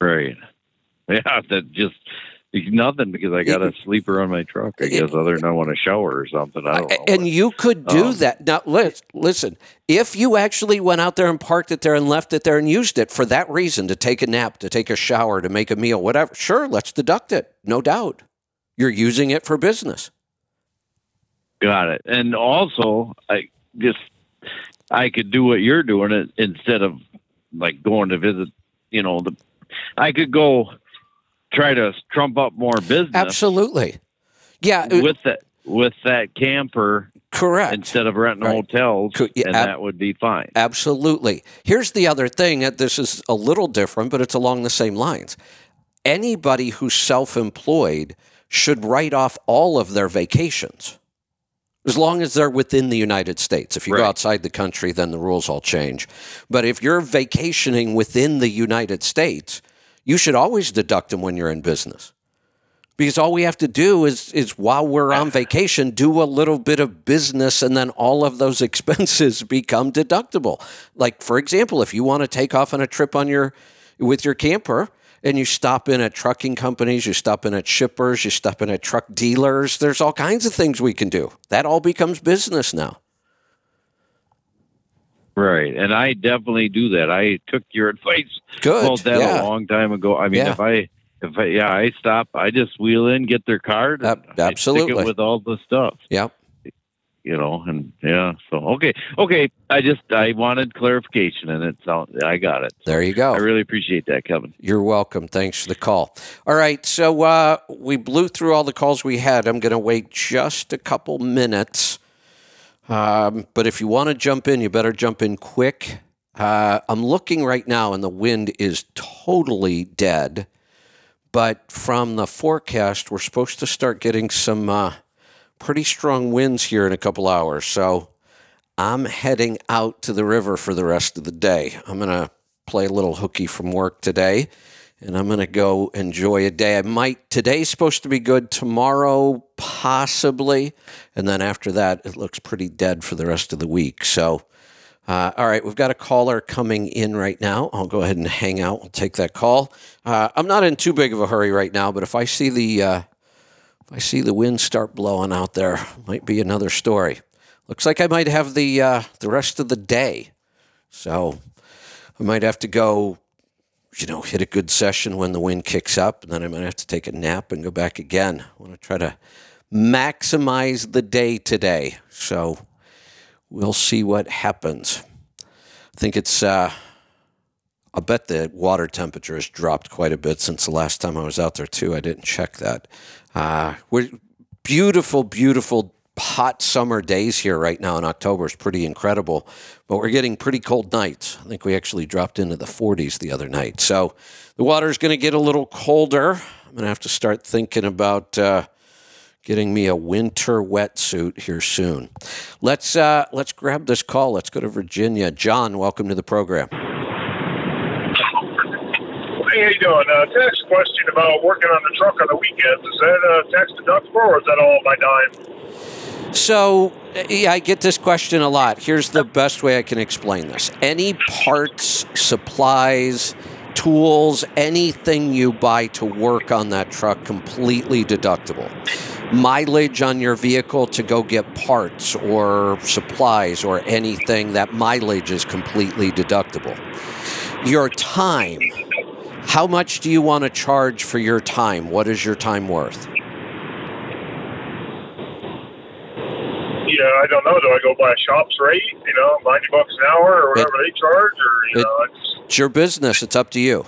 right. <laughs> Yeah. That just nothing because I got a sleeper on my truck, I guess, other than I want to shower or something. I don't know. And you could do Um, that. Now, listen, if you actually went out there and parked it there and left it there and used it for that reason to take a nap, to take a shower, to make a meal, whatever, sure, let's deduct it. No doubt. You're using it for business. Got it. And also, I just I could do what you're doing it instead of like going to visit. You know, the I could go try to trump up more business Absolutely. Yeah, uh, with that with that camper correct. instead of renting Right. hotels, Could- yeah, and ab- that would be fine. Absolutely. Here's the other thing. uh, This is a little different, but it's along the same lines. Anybody who's self employed should write off all of their vacations as long as they're within the United States. If you go outside the country, then the rules all change. But if you're vacationing within the United States, you should always deduct them when you're in business. Because all we have to do is is while we're on <laughs> vacation, do a little bit of business, and then all of those <laughs> expenses become deductible. Like for example, if you want to take off on a trip on your with your camper and you stop in at trucking companies, you stop in at shippers, you stop in at truck dealers, there's all kinds of things we can do. That all becomes business now. Right. And I definitely do that. I took your <laughs> advice Good. about that yeah. a long time ago. I mean, Yeah. if I if I, yeah, I stop, I just wheel in, get their card, and Ab- I stick it absolutely. with all the stuff. Yep. You know, and yeah, so okay, okay. I just I wanted clarification, and it sound I got it. There you go. I really appreciate that, Kevin. You're welcome. Thanks for the call. All right. So uh, we blew through all the calls we had. I'm going to wait just a couple minutes. Um, but if you want to jump in, you better jump in quick. Uh, I'm looking right now, and the wind is totally dead. But from the forecast, we're supposed to start getting some uh, pretty strong winds here in a couple hours. So I'm heading out to the river for the rest of the day. I'm going to play a little hooky from work today and I'm going to go enjoy a day. I might, today's supposed to be good, tomorrow, possibly. And then after that, it looks pretty dead for the rest of the week. So, uh, all right, we've got a caller coming in right now. I'll go ahead and hang out. We'll take that call. Uh, I'm not in too big of a hurry right now, but if I see the, uh, if I see the wind start blowing out there, might be another story. Looks like I might have the uh, the rest of the day, so I might have to go, you know, hit a good session when the wind kicks up, and then I might have to take a nap and go back again. I want to try to maximize the day today, so we'll see what happens. I think it's. Uh, I bet the water temperature has dropped quite a bit since the last time I was out there too. I didn't check that. Uh, we're beautiful, beautiful hot summer days here right now in October. It's pretty incredible, but we're getting pretty cold nights. I think we actually dropped into the 40s the other night. So the water's going to get a little colder. I'm going to have to start thinking about uh, getting me a winter wetsuit here soon. Let's uh, let's grab this call. Let's go to Virginia. John, welcome to the program. How you doing? Uh, tax question about working on the truck on the weekends. Is that uh, tax deductible or is that all my dime? So, yeah, I get this question a lot. Here's the best way I can explain this any parts, supplies, tools, anything you buy to work on that truck, completely deductible. Mileage on your vehicle to go get parts or supplies or anything, that mileage is completely deductible. Your time. How much do you want to charge for your time? What is your time worth? Yeah, I don't know. Do I go by a shop's rate? You know, ninety bucks an hour or whatever they charge, or you It- know, it's It's your business. It's up to you.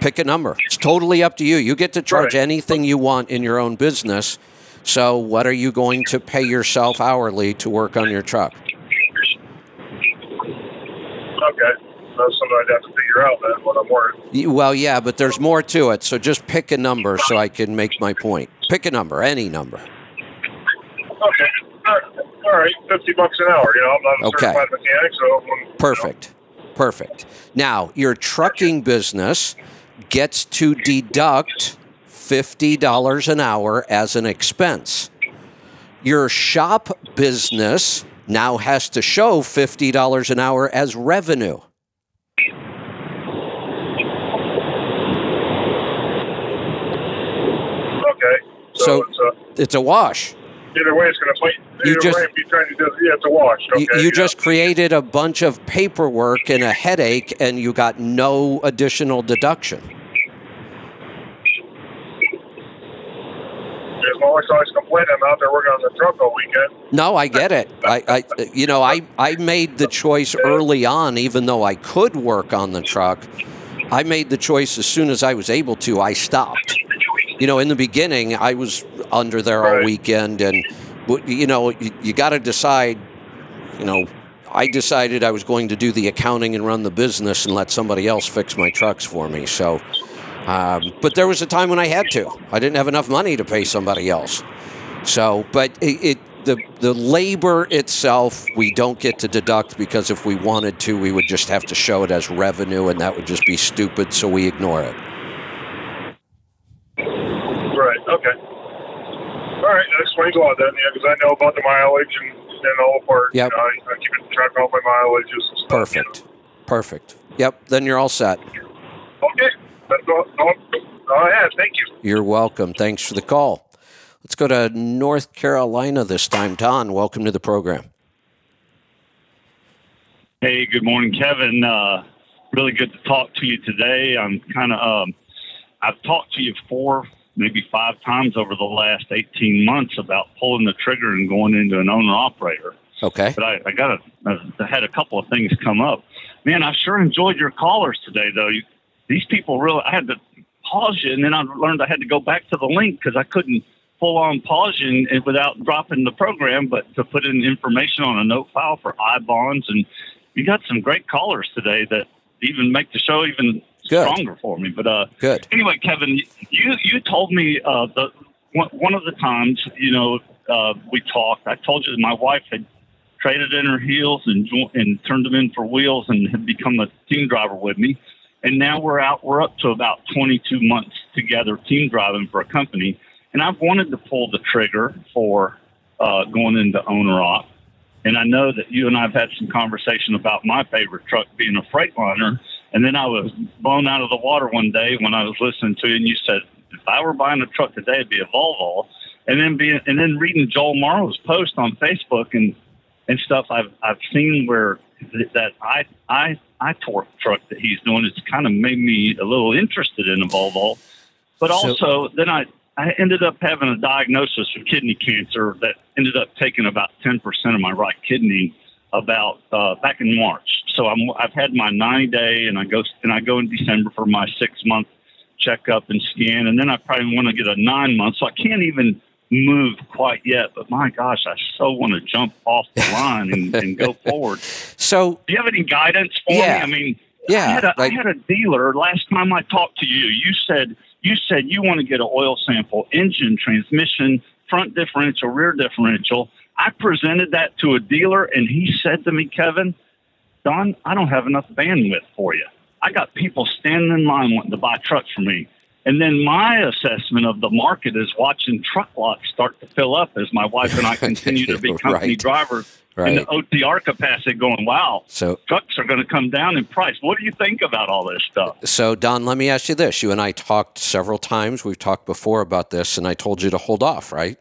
Pick a number. It's totally up to you. You get to charge Right. anything you want in your own business. So, what are you going to pay yourself hourly to work on your truck? okay. That's something I'd have to figure out then what I'm worth. Well, yeah, but there's more to it. So, just pick a number so I can make my point. Pick a number, any number. Okay. All right. Fifty bucks an hour. You know, I'm not a Okay. certified mechanic, so I'm, Perfect. Perfect. Now, your trucking business gets to deduct $50 an hour as an expense. Your shop business now has to show $50 an hour as revenue. Okay. So, So- it's uh, It's a wash. either way, it's going to fight. You Either just- way, if you're trying to do, yeah, it's a wash. Okay. You, you yeah. just created a bunch of paperwork and a headache, and you got no additional deduction. There's no one always complaining. I'm out there working on the truck all weekend. No, I get it. I, I, you know, I, I made the choice early on, even though I could work on the truck. I made the choice as soon as I was able to. I stopped. You know, in the beginning, I was under there all weekend, and you know, you, you got to decide. You know, I decided I was going to do the accounting and run the business and let somebody else fix my trucks for me. So, um, but there was a time when I had to. I didn't have enough money to pay somebody else. So, but it, it the the labor itself we don't get to deduct because if we wanted to, we would just have to show it as revenue, and that would just be stupid. So we ignore it. Right. Okay. All right. That explains a lot then. Yeah, because I know about the mileage and, and all parts. Yep. You know, I, I keep track of all my mileages and stuff. Perfect. Perfect. Yep. Then you're all set. Okay. That's all, all, all I have. Thank you. You're welcome. Thanks for the call. Let's go to North Carolina this time. Don, welcome to the program. Hey, good morning, Kevin. Uh, really good to talk to you today. I'm kind of um, I've talked to you four, maybe five times over the last 18 months about pulling the trigger and going into an owner operator. Okay. But I, I got a, I had a couple of things come up. Man, I sure enjoyed your callers today, though. You, these people really, I had to pause you, and then I learned I had to go back to the link because I couldn't full on pausing without dropping the program, but to put in information on a note file for I bonds. And you got some great callers today that even make the show even Good. stronger for me. But uh, Good. anyway, Kevin, you you told me uh, the one, one of the times you know uh, we talked. I told you that my wife had traded in her heels and and turned them in for wheels and had become a team driver with me. And now we're out. We're up to about 22 months together, team driving for a company. And I've wanted to pull the trigger for uh, going into owner op. And I know that you and I have had some conversation about my favorite truck being a Freightliner. And then I was blown out of the water one day when I was listening to you, and you said, if I were buying a truck today, it'd be a Volvo. And then being, and then reading Joel Morrow's post on Facebook and and stuff, I've I've seen where th- that I I I-Torque truck that he's doing. It's kind of made me a little interested in a Volvo. But So- also, then I I ended up having a diagnosis of kidney cancer that ended up taking about ten percent of my right kidney about uh, back in March. So I'm I've had my 90 day, and I go and I go in December for my six month checkup and scan, and then I probably want to get a nine month. So I can't even move quite yet. But my gosh, I so want to jump off the <laughs> line and, and go forward. So Do you have any guidance for Yeah. me? I mean, Yeah, I had, a, I like- had a dealer last time I talked to you. You said you said you want to get an oil sample, engine, transmission, front differential, rear differential. I presented that to a dealer, and he said to me, Kevin, Don, I don't have enough bandwidth for you. I got people standing in line wanting to buy trucks from me. And then my assessment of the market is watching truck lots start to fill up as my wife and I <laughs> continue to be company Right. drivers in the OTR capacity going, wow, So trucks are going to come down in price. What do you think about all this stuff? So, Don, let me ask you this. You and I talked several times. We've talked before about this, and I told you to hold off, right?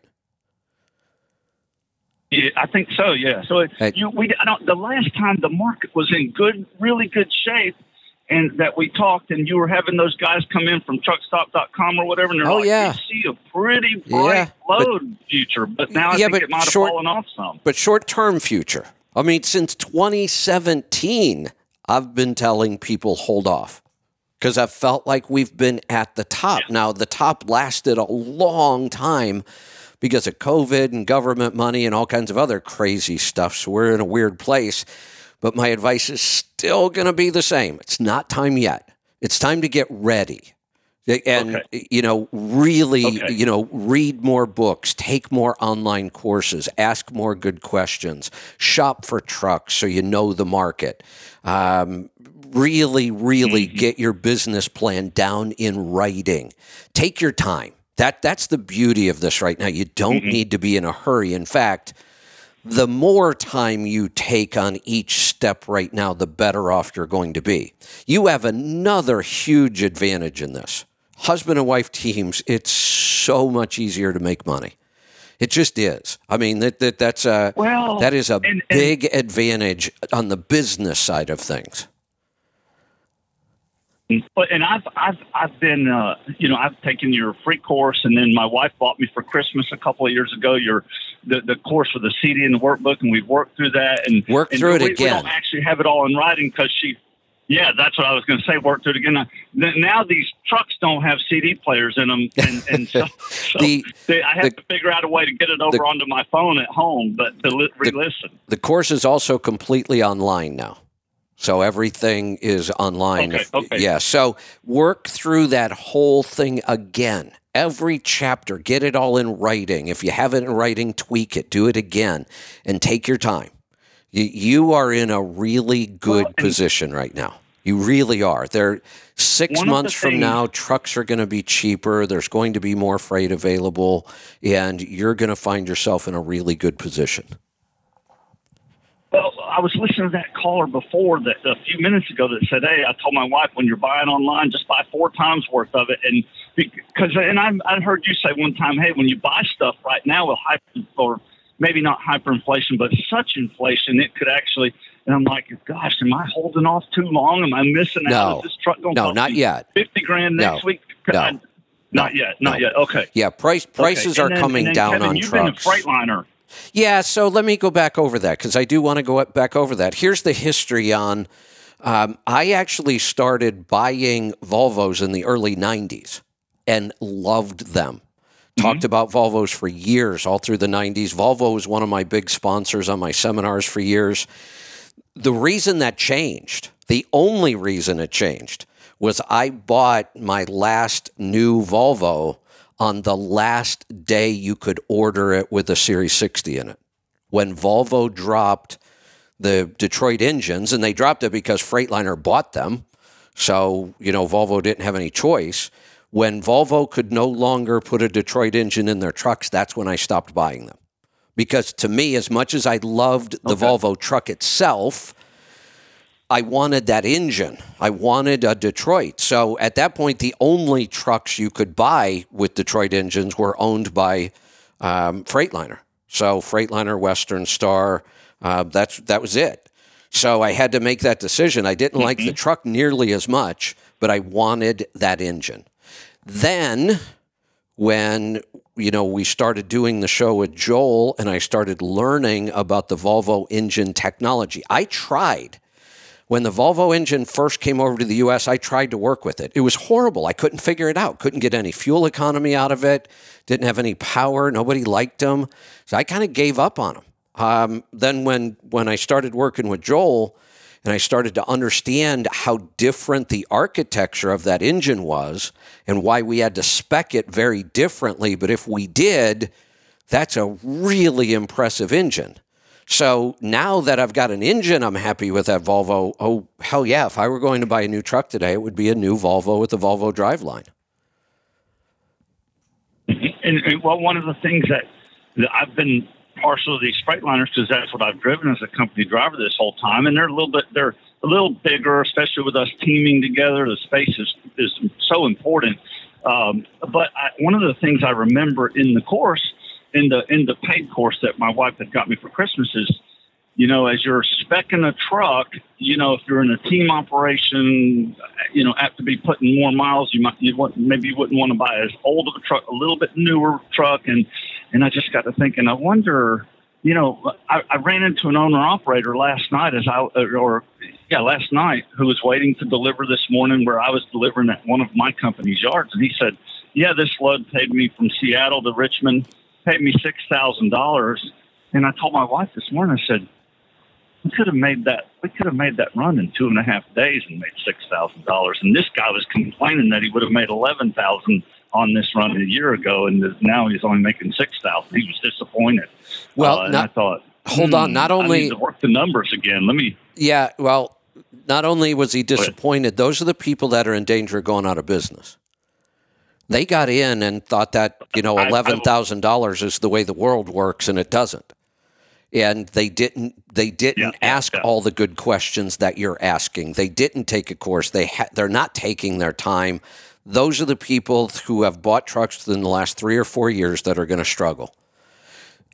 Yeah, I think so. Yeah. So it, Hey. you, we, I don't, the last time the market was in good, really good shape, and that we talked, and you were having those guys come in from truckstop.com or whatever, and they're Oh, like, yeah. "We see a pretty bright Yeah, but- load future," but now I Yeah, think it might have fallen off some. But short term future. I mean, since 2017, I've been telling people hold off because I felt like we've been at the top. Now, the top lasted a long time because of COVID and government money and all kinds of other crazy stuff. So we're in a weird place. But my advice is still going to be the same. It's not time yet. It's time to get ready. And, you know, really, Okay. you know, read more books, take more online courses, ask more good questions, shop for trucks so you know the market. Um, really, really get your business plan down in writing. Take your time. That that's the beauty of this right now. You don't need to be in a hurry. In fact, the more time you take on each step right now, the better off you're going to be. You have another huge advantage in this. Husband and wife teams, it's so much easier to make money. It just is. I mean, that, that that's a Well, that is a and- and- big advantage on the business side of things. But and I've I've I've been uh, you know I've taken your free course and then my wife bought me for Christmas a couple of years ago your the, the course with the CD and the workbook and we've worked through that and Work and through it we, We don't actually have it all in writing because she yeah that's what I was going to say work through it again. Now, these trucks don't have CD players in them and, and so, <laughs> so The- they, I have the- to figure out a way to get it over the- onto my phone at home but to li- re-listen. The course is also completely online now. So everything is online. Okay, okay. Yeah. So work through that whole thing again. Every chapter, get it all in writing. If you have it in writing, tweak it, do it again, and take your time. You, you are in a really good Well, position right now. You really are. There, six of the months from things- now, trucks are going to be cheaper. There's going to be more freight available, and you're going to find yourself in a really good position. Well, I was listening to that caller before that a few minutes ago that said, "Hey, I told my wife when you're buying online, just buy four times worth of it." And because and I I heard you say one time, "Hey, when you buy stuff right now with hyper or maybe not hyperinflation, but such inflation it could actually. And I'm like, gosh, am I holding off too long? Am I missing No. out? Is this truck going No, not yet. Fifty grand next No. week? No. I- not yet. Not No. yet. Okay. Yeah, price prices Okay. are then- coming down Kevin, on you've trucks. Been a Freightliner. Yeah, so let me go back over that because I do want to go back over that. Here's the history on. Um, I actually started buying Volvos in the early '90s and loved them. Talked about Volvos for years, all through the '90s. Volvo was one of my big sponsors on my seminars for years. The reason that changed, the only reason it changed, was I bought my last new Volvo on the last day you could order it with a Series 60 in it. When Volvo dropped the Detroit engines, and they dropped it because Freightliner bought them. So, you know, Volvo didn't have any choice. When Volvo could no longer put a Detroit engine in their trucks, that's when I stopped buying them. Because to me, as much as I loved the Volvo truck itself, I wanted that engine. I wanted a Detroit. So at that point, the only trucks you could buy with Detroit engines were owned by um, Freightliner. So Freightliner, Western Star, uh, that's that was it. So I had to make that decision. I didn't like the truck nearly as much, but I wanted that engine. Then when you know we started doing the show with Joel and I started learning about the Volvo engine technology. I tried when the Volvo engine first came over to the US, I tried to work with it. It was horrible. I couldn't figure it out. Couldn't get any fuel economy out of it. Didn't have any power. Nobody liked them. So I kind of gave up on them. Um, then when when I started working with Joel and I started to understand how different the architecture of that engine was and why we had to spec it very differently, but if we did, that's a really impressive engine. So now that I've got an engine, I'm happy with that Volvo. Oh, hell yeah. If I were going to buy a new truck today, it would be a new Volvo with the Volvo driveline. And, and well, one of the things that, that I've been partial to these Freightliners because that's what I've driven as a company driver this whole time, and they're a little bit they're a little bigger, especially with us teaming together. The space is is so important. Um, but I, one of the things I remember in the course, in the in the paid course that my wife had got me for Christmas is, you know, as you're specking a truck, you know, if you're in a team operation, you know, have to be putting more miles, you might you want maybe you wouldn't want to buy as old of a truck, a little bit newer truck, and and I just got to thinking, I wonder, you know, I, I ran into an owner operator last night as I or yeah last night who was waiting to deliver this morning where I was delivering at one of my company's yards, and he said, yeah, this load paid me from Seattle to Richmond, paid me six thousand dollars, and I told my wife this morning, I said we could have made that we could have made that run in two and a half days and made six thousand dollars. And this guy was complaining that he would have made eleven thousand on this run a year ago, and now he's only making six thousand. He was disappointed. Well, Uh, and not- I thought, hold on, hmm, not I only- need to work the numbers again. Let me. Yeah, well, not only was he disappointed, those are the people that are in danger of going out of business. They got in and thought that, you know, I- I- $11,000 is the way the world works, and it doesn't. And they didn't they didn't yeah, ask yeah. all the good questions that you're asking. They didn't take a course. They ha- they're not taking their time. Those are the people who have bought trucks in the last 3 or 4 years that are going to struggle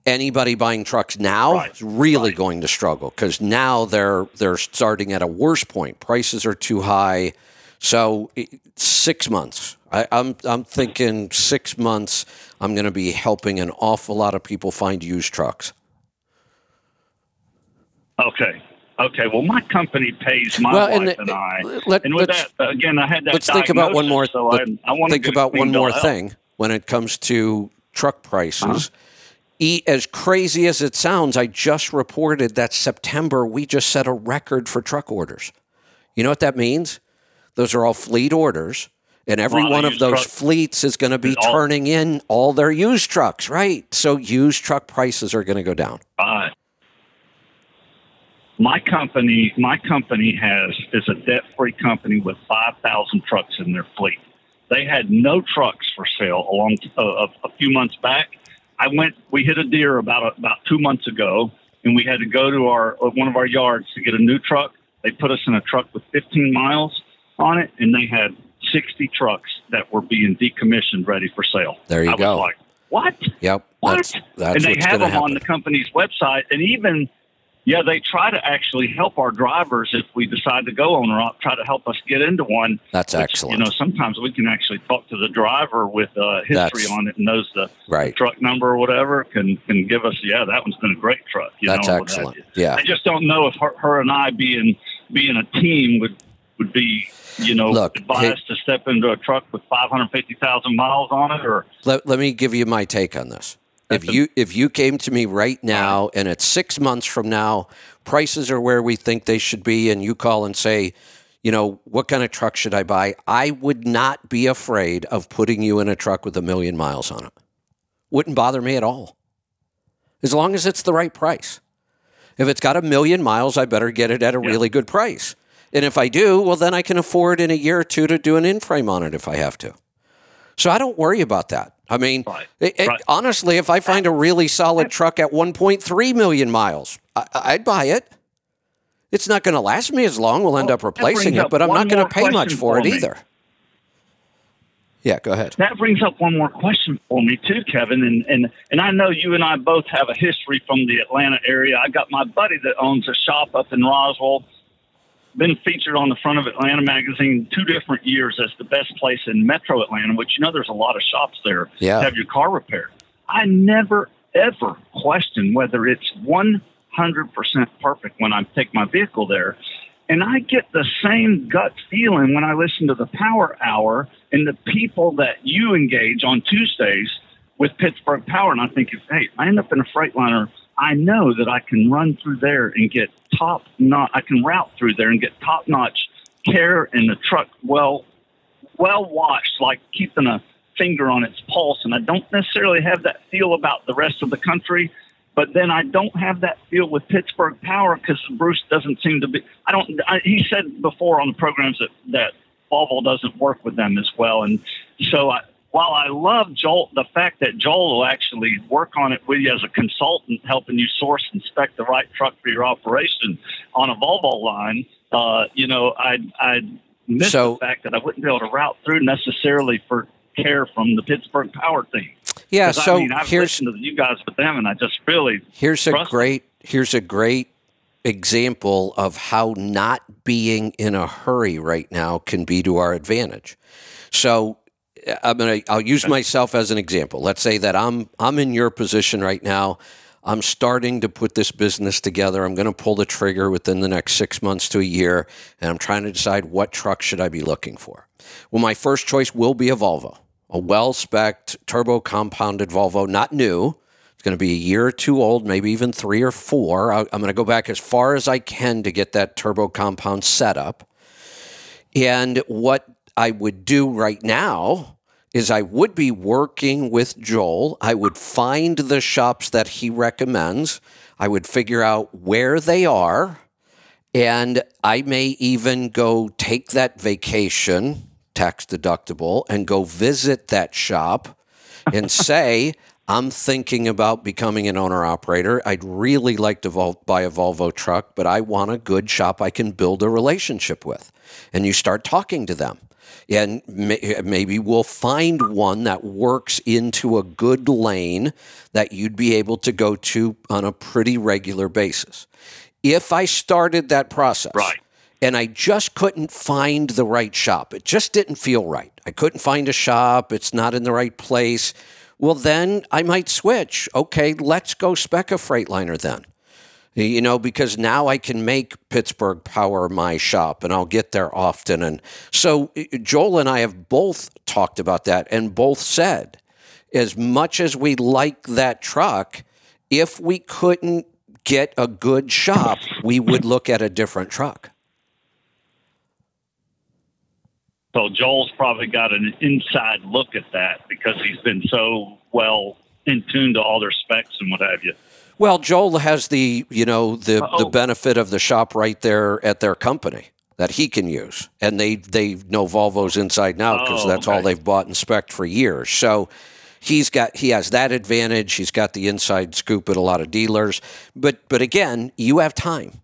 anybody buying trucks now Right, is really right. going to struggle because now they're they're starting at a worse point. Prices are too high. So six months. I, I'm I'm thinking six months. I'm going to be helping an awful lot of people find used trucks. Okay. Okay. Well, my company pays my Well, wife the- and, I. let- and with let's- that, again, I had that. let's think about one more. So let- I, I want to think about one more thing when it comes to truck Uh-huh. prices. E, as crazy as it sounds, I just reported that September we just set a record for truck orders. You know what that means? Those are all fleet orders, and every Lot of one of those fleets is going to be All- turning in all their used trucks, right? So used truck prices are going to go down. Uh, my company, my company has is a debt-free company with five thousand trucks in their fleet. They had no trucks for sale along uh, a, a few months back. I went. We hit a deer about about two months ago, and we had to go to our uh, one of our yards to get a new truck. They put us in a truck with 15 miles on it, and they had 60 trucks that were being decommissioned, ready for sale. There you I go. Was like, what? Yep. What? That's, that's and they have them on the company's website, and even yeah, they try to actually help our drivers if we decide to go on op. Try to help us get into one. That's which, excellent. You know, sometimes we can actually talk to the driver with uh, history That's- on it and knows the right. truck number or whatever. Can can give us yeah, that one's been a great truck. You That's know, excellent. Yeah. I just don't know if her, her and I being being a team would would be you know Look, advised to step into a truck with five hundred fifty thousand miles on it or Let, let me give you my take on this. If you if you came to me right now and it's six months from now, prices are where we think they should be, and you call and say, you know, what kind of truck should I buy? I would not be afraid of putting you in a truck with a million miles on it. Wouldn't bother me at all. As long as it's the right price. If it's got a million miles, I better get it at a Yeah. really good price. And if I do, well, then I can afford in a year or two to do an in frame on it if I have to. So I don't worry about that. I mean, Right. it- it- Right. honestly, if I find a really solid truck at 1.3 million miles, I, I'd buy it. It's not going to last me as long. We'll end Well, up replacing it, but I'm not going to pay much for for it either. Yeah, go ahead. that brings up one more question for me too, Kevin. And and and I know you and I both have a history from the Atlanta area. I got my buddy that owns a shop up in Roswell. Been featured on the front of Atlanta magazine two different years as the best place in Metro Atlanta, which you know there's a lot of shops there Yeah. to have your car repaired. I never ever question whether it's 100% perfect when I take my vehicle there. And I get the same gut feeling when I listen to the Power Hour and the people that you engage on Tuesdays with Pittsburgh Power. And I think, hey, I end up in a Freightliner, I know that I can run through there and get top notch. I can route through there and get top notch care and the truck well, well washed, like keeping a finger on its pulse. And I don't necessarily have that feel about the rest of the country. But then I don't have that feel with Pittsburgh Power because Bruce doesn't seem to be. I don't. I, he said before on the programs that that Volvo doesn't work with them as well, and so I, while I love Joel, the fact that Joel will actually work on it with you as a consultant, helping you source and spec the right truck for your operation on a Volvo line, uh, you know, I I miss So- the fact that I wouldn't be able to route through necessarily for care from the Pittsburgh Power team. Yeah, so I mean, I've here's listened to you guys with them, and I just really Here's a Trust them. great here's a great example of how not being in a hurry right now can be to our advantage. So I'm gonna I'll use myself as an example. Let's say that I'm I'm in your position right now. I'm starting to put this business together. I'm going to pull the trigger within the next six months to a year, and I'm trying to decide what truck should I be looking for. Well, my first choice will be a Volvo, a well-spec'd turbo compounded Volvo, not new. It's going to be a year or two old, maybe even three or four. I- I'm going to go back as far as I can to get that turbo compound set up. And what I would do right now is I would be working with Joel. I would find the shops that he recommends. I would figure out where they are. And I may even go take that vacation, tax deductible, and go visit that shop and <laughs> say, I'm thinking about becoming an owner operator. I'd really like to vol- buy a Volvo truck, but I want a good shop I can build a relationship with. And you start talking to them. And may- maybe we'll find one that works into a good lane that you'd be able to go to on a pretty regular basis. If I started that process, Right. and I just couldn't find the right shop. It just didn't feel right. I couldn't find a shop. It's not in the right place. Well, then I might switch. Okay, let's go spec a Freightliner then. You know, because now I can make Pittsburgh Power my shop and I'll get there often. And so Joel and I have both talked about that and both said, as much as we like that truck, if we couldn't get a good shop, we would look at a different truck. So Joel's probably got an inside look at that because he's been so well in tune to all their specs and what have you. Well, Joel has the you know the the Uh-oh. benefit of the shop right there at their company that he can use, and they they know Volvo's inside now because Oh, that's all they've bought and spec for years. So he's got he has that advantage. He's got the inside scoop at a lot of dealers. But but again, you have time.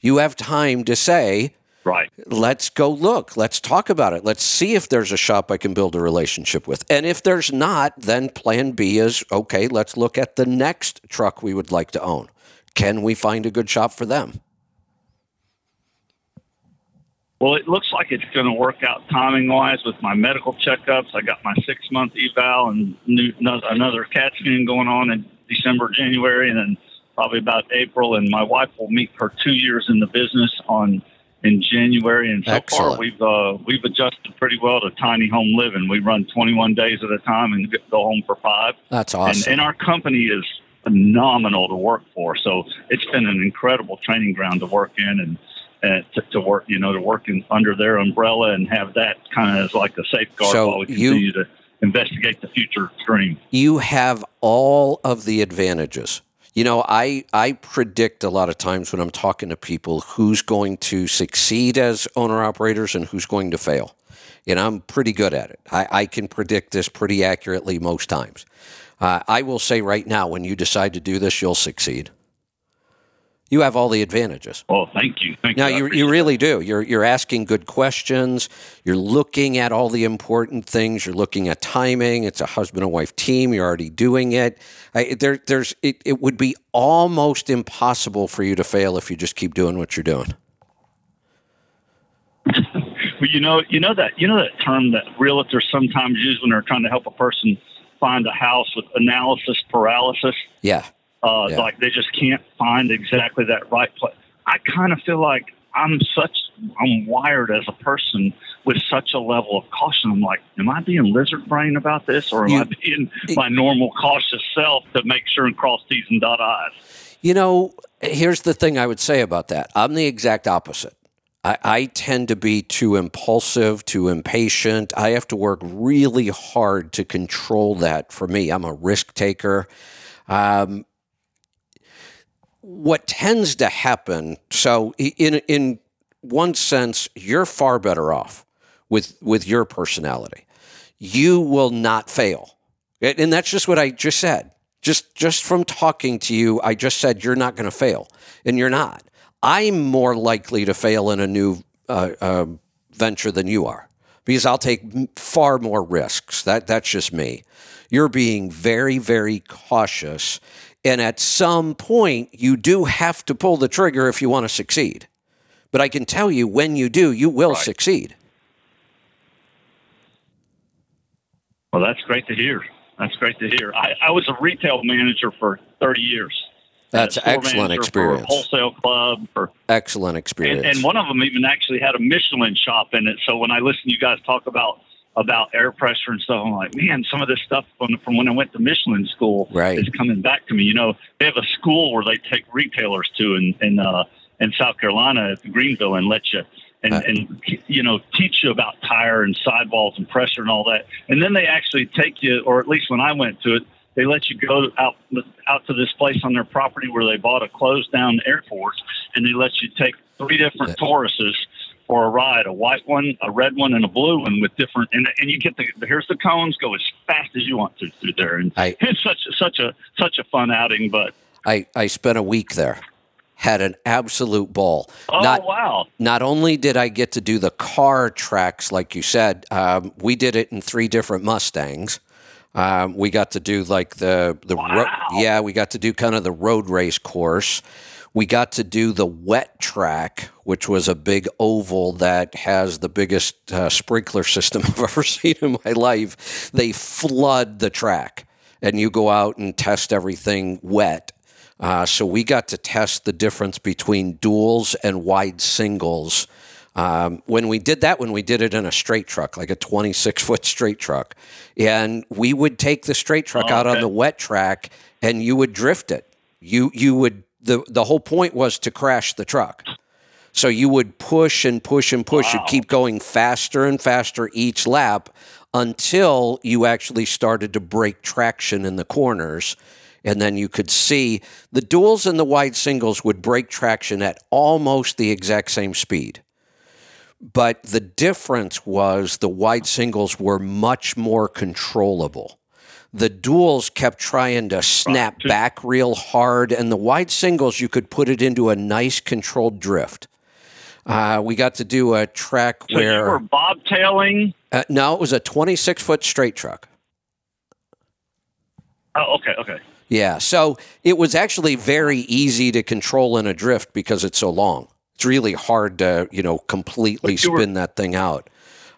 You have time to say, Right. Let's go look. Let's talk about it. Let's see if there's a shop I can build a relationship with. And if there's not, then plan B is okay, let's look at the next truck we would like to own. Can we find a good shop for them? Well, it looks like it's going to work out timing wise with my medical checkups. I got my six month eval and new, another CAT scan going on in December, January, and then probably about April. And my wife will meet her two years in the business on in January. And so Excellent. far, we've uh, we've adjusted pretty well to tiny home living. We run 21 days at a time and go home for five. That's awesome. And, and our company is phenomenal to work for. So it's been an incredible training ground to work in and. Uh, to, to, work, you know, to work in, under their umbrella and have that kind of as like a safeguard so while we continue you, to investigate the future stream. You have all of the advantages. You know, I I predict a lot of times when I'm talking to people who's going to succeed as owner operators and who's going to fail. And I'm pretty good at it. I, I can predict this pretty accurately most times. Uh, I will say right now, when you decide to do this, you'll succeed you have all the advantages. Oh, thank you. Thank now, you. you, you really do. You're, you're asking good questions. You're looking at all the important things. You're looking at timing. It's a husband and wife team. You're already doing it. I, there, there's, it, it would be almost impossible for you to fail if you just keep doing what you're doing. well, you know, you know that you know that term that realtors sometimes use when they're trying to help a person find a house with analysis paralysis. Yeah. Uh, yeah. Like they just can't find exactly that right place. I kind of feel like I'm such I'm wired as a person with such a level of caution. I'm like, am I being lizard brain about this, or am you, I being it, my normal cautious self to make sure and cross T's and dot I's? You know, here's the thing I would say about that. I'm the exact opposite. I, I tend to be too impulsive, too impatient. I have to work really hard to control that. For me, I'm a risk taker. Um, what tends to happen so in in one sense you're far better off with with your personality. You will not fail. And that's just what i just said. Just just from talking to you i just said you're not going to fail and you're not. I'm more likely to fail in a new uh, uh, venture than you are because i'll take far more risks. That that's just me. You're being very very cautious and at some point, you do have to pull the trigger if you want to succeed. But I can tell you, when you do, you will right. succeed. Well, that's great to hear. That's great to hear. I, I was a retail manager for 30 years. That's excellent experience. wholesale club. For, excellent experience. And, and, one of them even actually had a Michelin shop in it. So when I listen to you guys talk about about air pressure and stuff. I'm like, man, some of this stuff from, from when I went to Michelin school right. is coming back to me. You know, they have a school where they take retailers to in in, uh, in South Carolina at Greenville and let you and, uh, and you know teach you about tire and sidewalls and pressure and all that. And then they actually take you, or at least when I went to it, they let you go out out to this place on their property where they bought a closed down airport, and they let you take three different Tauruses for a ride, a white one, a red one, and a blue one with different. And, and you get the here's the cones. Go as fast as you want to through there, and I, it's such such a such a fun outing. But I I spent a week there. Had an absolute ball. Oh not, wow! Not only did I get to do the car tracks, like you said, um, we did it in three different Mustangs. Um, we got to do like the the wow. ro- yeah, we got to do kind of the road race course. We got to do the wet track, which was a big oval that has the biggest uh, sprinkler system <laughs> I've ever seen in my life. They flood the track, and you go out and test everything wet. Uh, so we got to test the difference between duals and wide singles. Um, when we did that, when we did it in a straight truck, like a 26 foot straight truck, and we would take the straight truck oh, out on the wet track and you would drift it. You you would the the whole point was to crash the truck. So you would push and push and push. Wow. You keep going faster and faster each lap until you actually started to break traction in the corners. And then you could see the duals and the wide singles would break traction at almost the exact same speed. But the difference was the wide singles were much more controllable the duals kept trying to snap back real hard, and the wide singles, you could put it into a nice controlled drift. Uh, we got to do a track So you where were bobtailing. uh, no, it was a 26 foot straight truck. Oh, okay, okay. Yeah, so it was actually very easy to control in a drift because it's so long. It's really hard to you know completely you were- spin that thing out.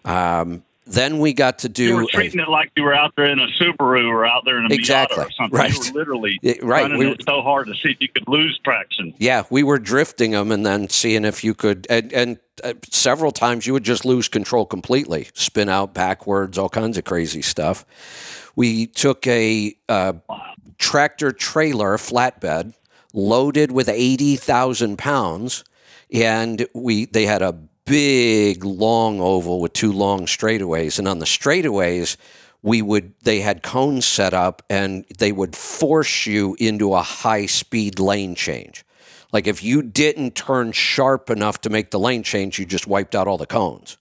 Um, then we got to do You were a- treating it like you were out there in a Subaru or out there in a Exactly, Miata or something. right. You were literally Yeah, right, running we it so hard to see if you could lose traction. Yeah, we were drifting them and then seeing if you could, and, and uh, several times you would just lose control completely, spin out backwards, all kinds of crazy stuff. We took a uh, tractor trailer flatbed loaded with 80,000 pounds, and we they had a big long oval with two long straightaways, and on the straightaways, we would they had cones set up and they would force you into a high speed lane change. Like if you didn't turn sharp enough to make the lane change, you just wiped out all the cones.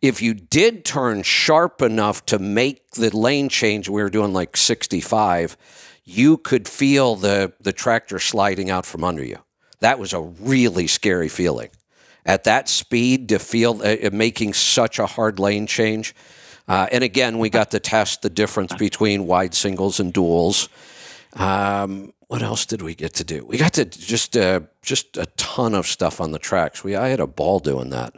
If you did turn sharp enough to make the lane change, we were doing like 65, you could feel the the tractor sliding out from under you. That was a really scary feeling. At that speed, to feel uh, making such a hard lane change. Uh, and again, we got to test the difference between wide singles and duals. Um, what else did we get to do? We got to just uh, just a ton of stuff on the tracks. We I had a ball doing that.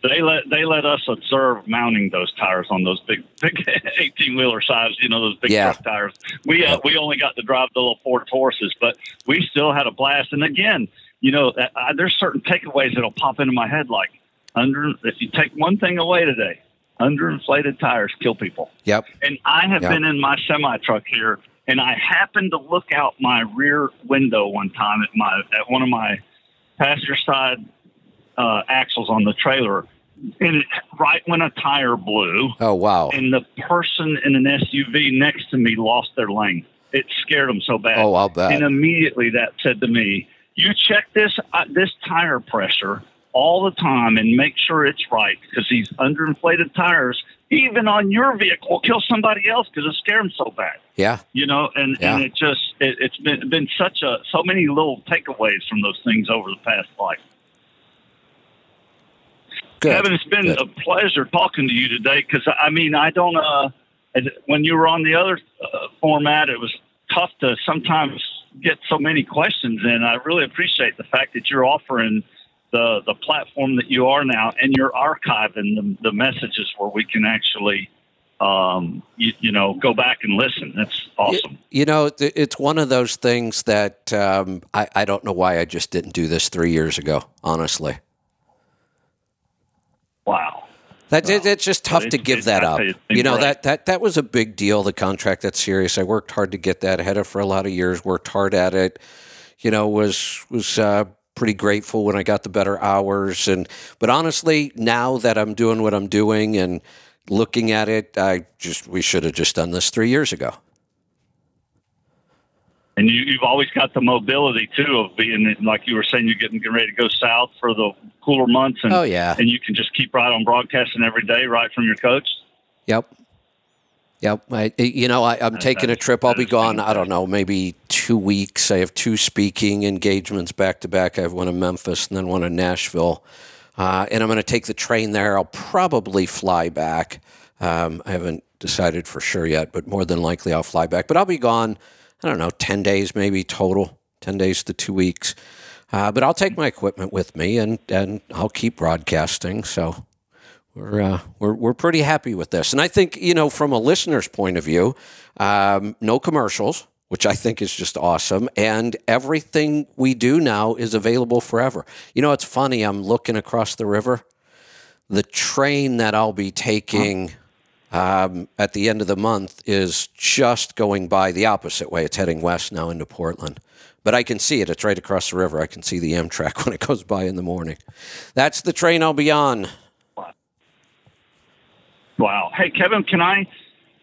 They let they let us observe mounting those tires on those big big <laughs> eighteen wheeler size, you know, those big Yeah. truck tires. We uh, we only got to drive the little Ford Tauruses, but we still had a blast. And again, you know, uh, uh, there's certain takeaways that'll pop into my head, like under if you take one thing away today, underinflated tires kill people. Yep. And I have Yeah. been in my semi truck here, and I happened to look out my rear window one time at my at one of my passenger side uh, axles on the trailer, and it, right when a tire blew, Oh wow. and the person in an SUV next to me lost their lane. It scared them so bad. Oh, I'll bet. And immediately that said to me, "You check this uh, this tire pressure all the time and make sure it's right because these underinflated tires, even on your vehicle, will kill somebody else because it scared them so bad." Yeah. You know, and, Yeah. and it just it, it's been been such a so many little takeaways from those things over the past life. Good. Kevin, it's been Good. a pleasure talking to you today because I mean I don't uh when you were on the other uh, format it was tough to sometimes get so many questions in. I really appreciate the fact that you're offering the the platform that you are now and you're archiving the, the messages where we can actually um you, you know go back and listen. That's awesome. You know, it's one of those things that um, I, I don't know why I just didn't do this three years ago, honestly. Wow. That it's just tough to give that up. you, You know been that that that was a big deal. The contract that's serious. I worked hard to get that. I had it for a lot of years. Worked hard at it. You know, was was uh, pretty grateful when I got the better hours. And but honestly, now that I'm doing what I'm doing and looking at it, I just we should have just done this three years ago. And you, you've always got the mobility too of being like you were saying, you're getting, getting ready to go south for the cooler months, and Oh, yeah. and you can just keep right on broadcasting every day, right from your coach. Yep. Yep. I, you know, I, I'm taking a trip. I'll be gone. I don't know, maybe two weeks. I have two speaking engagements back to back. I have one in Memphis and then one in Nashville. Uh, and I'm going to take the train there. I'll probably fly back. Um, I haven't decided for sure yet, but more than likely I'll fly back. But I'll be gone, I don't know, 10 days maybe total, 10 days to two weeks. Uh, but I'll take my equipment with me and, and I'll keep broadcasting. So we're, uh, we're we're pretty happy with this, and I think you know from a listener's point of view, um, no commercials, which I think is just awesome, and everything we do now is available forever. You know, it's funny. I'm looking across the river. The train that I'll be taking um, at the end of the month is just going by the opposite way. It's heading west now into Portland. But I can see it. It's right across the river. I can see the Amtrak <laughs> when it goes by in the morning. That's the train I'll be on. Wow. Hey, Kevin, can I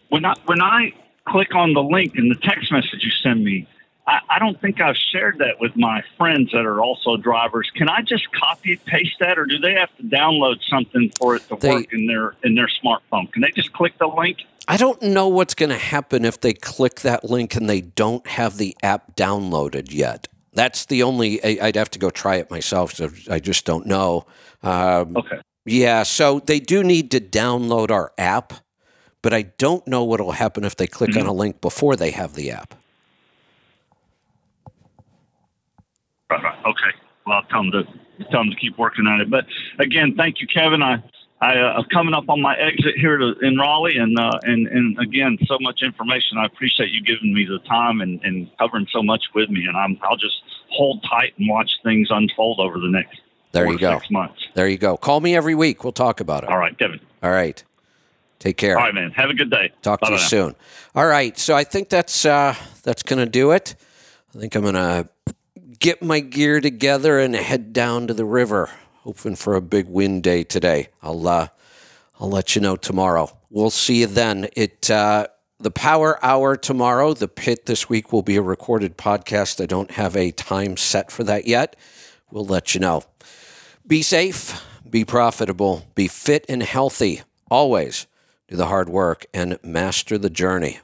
when I when I click on the link in the text message you send me? I, I don't think I've shared that with my friends that are also drivers. Can I just copy and paste that, or do they have to download something for it to They- work in their in their smartphone? Can they just click the link? I don't know what's going to happen if they click that link and they don't have the app downloaded yet. That's the only. I- I'd have to go try it myself. So I just don't know. Um, Okay. yeah, so they do need to download our app, but I don't know what will happen if they click on a link before they have the app. Right, right. Okay. Well, I'll tell them to tell them to keep working on it. But again, thank you, Kevin. I I uh, coming up on my exit here to, in Raleigh, and uh, and and again, so much information. I appreciate you giving me the time and, and covering so much with me. And I'm I'll just hold tight and watch things unfold over the next There you go. six months. There you go. Call me every week. We'll talk about it. All right, Kevin. All right. Take care. All right, man. Have a good day. Talk to you now. soon. All right. So I think that's uh, that's going to do it. I think I'm going to get my gear together and head down to the river, hoping for a big wind day today. I'll uh, I'll let you know tomorrow. We'll see you then. It uh, the Power Hour tomorrow. The Pit this week will be a recorded podcast. I don't have a time set for that yet. We'll let you know. Be safe, be profitable, be fit and healthy. Always do the hard work and master the journey.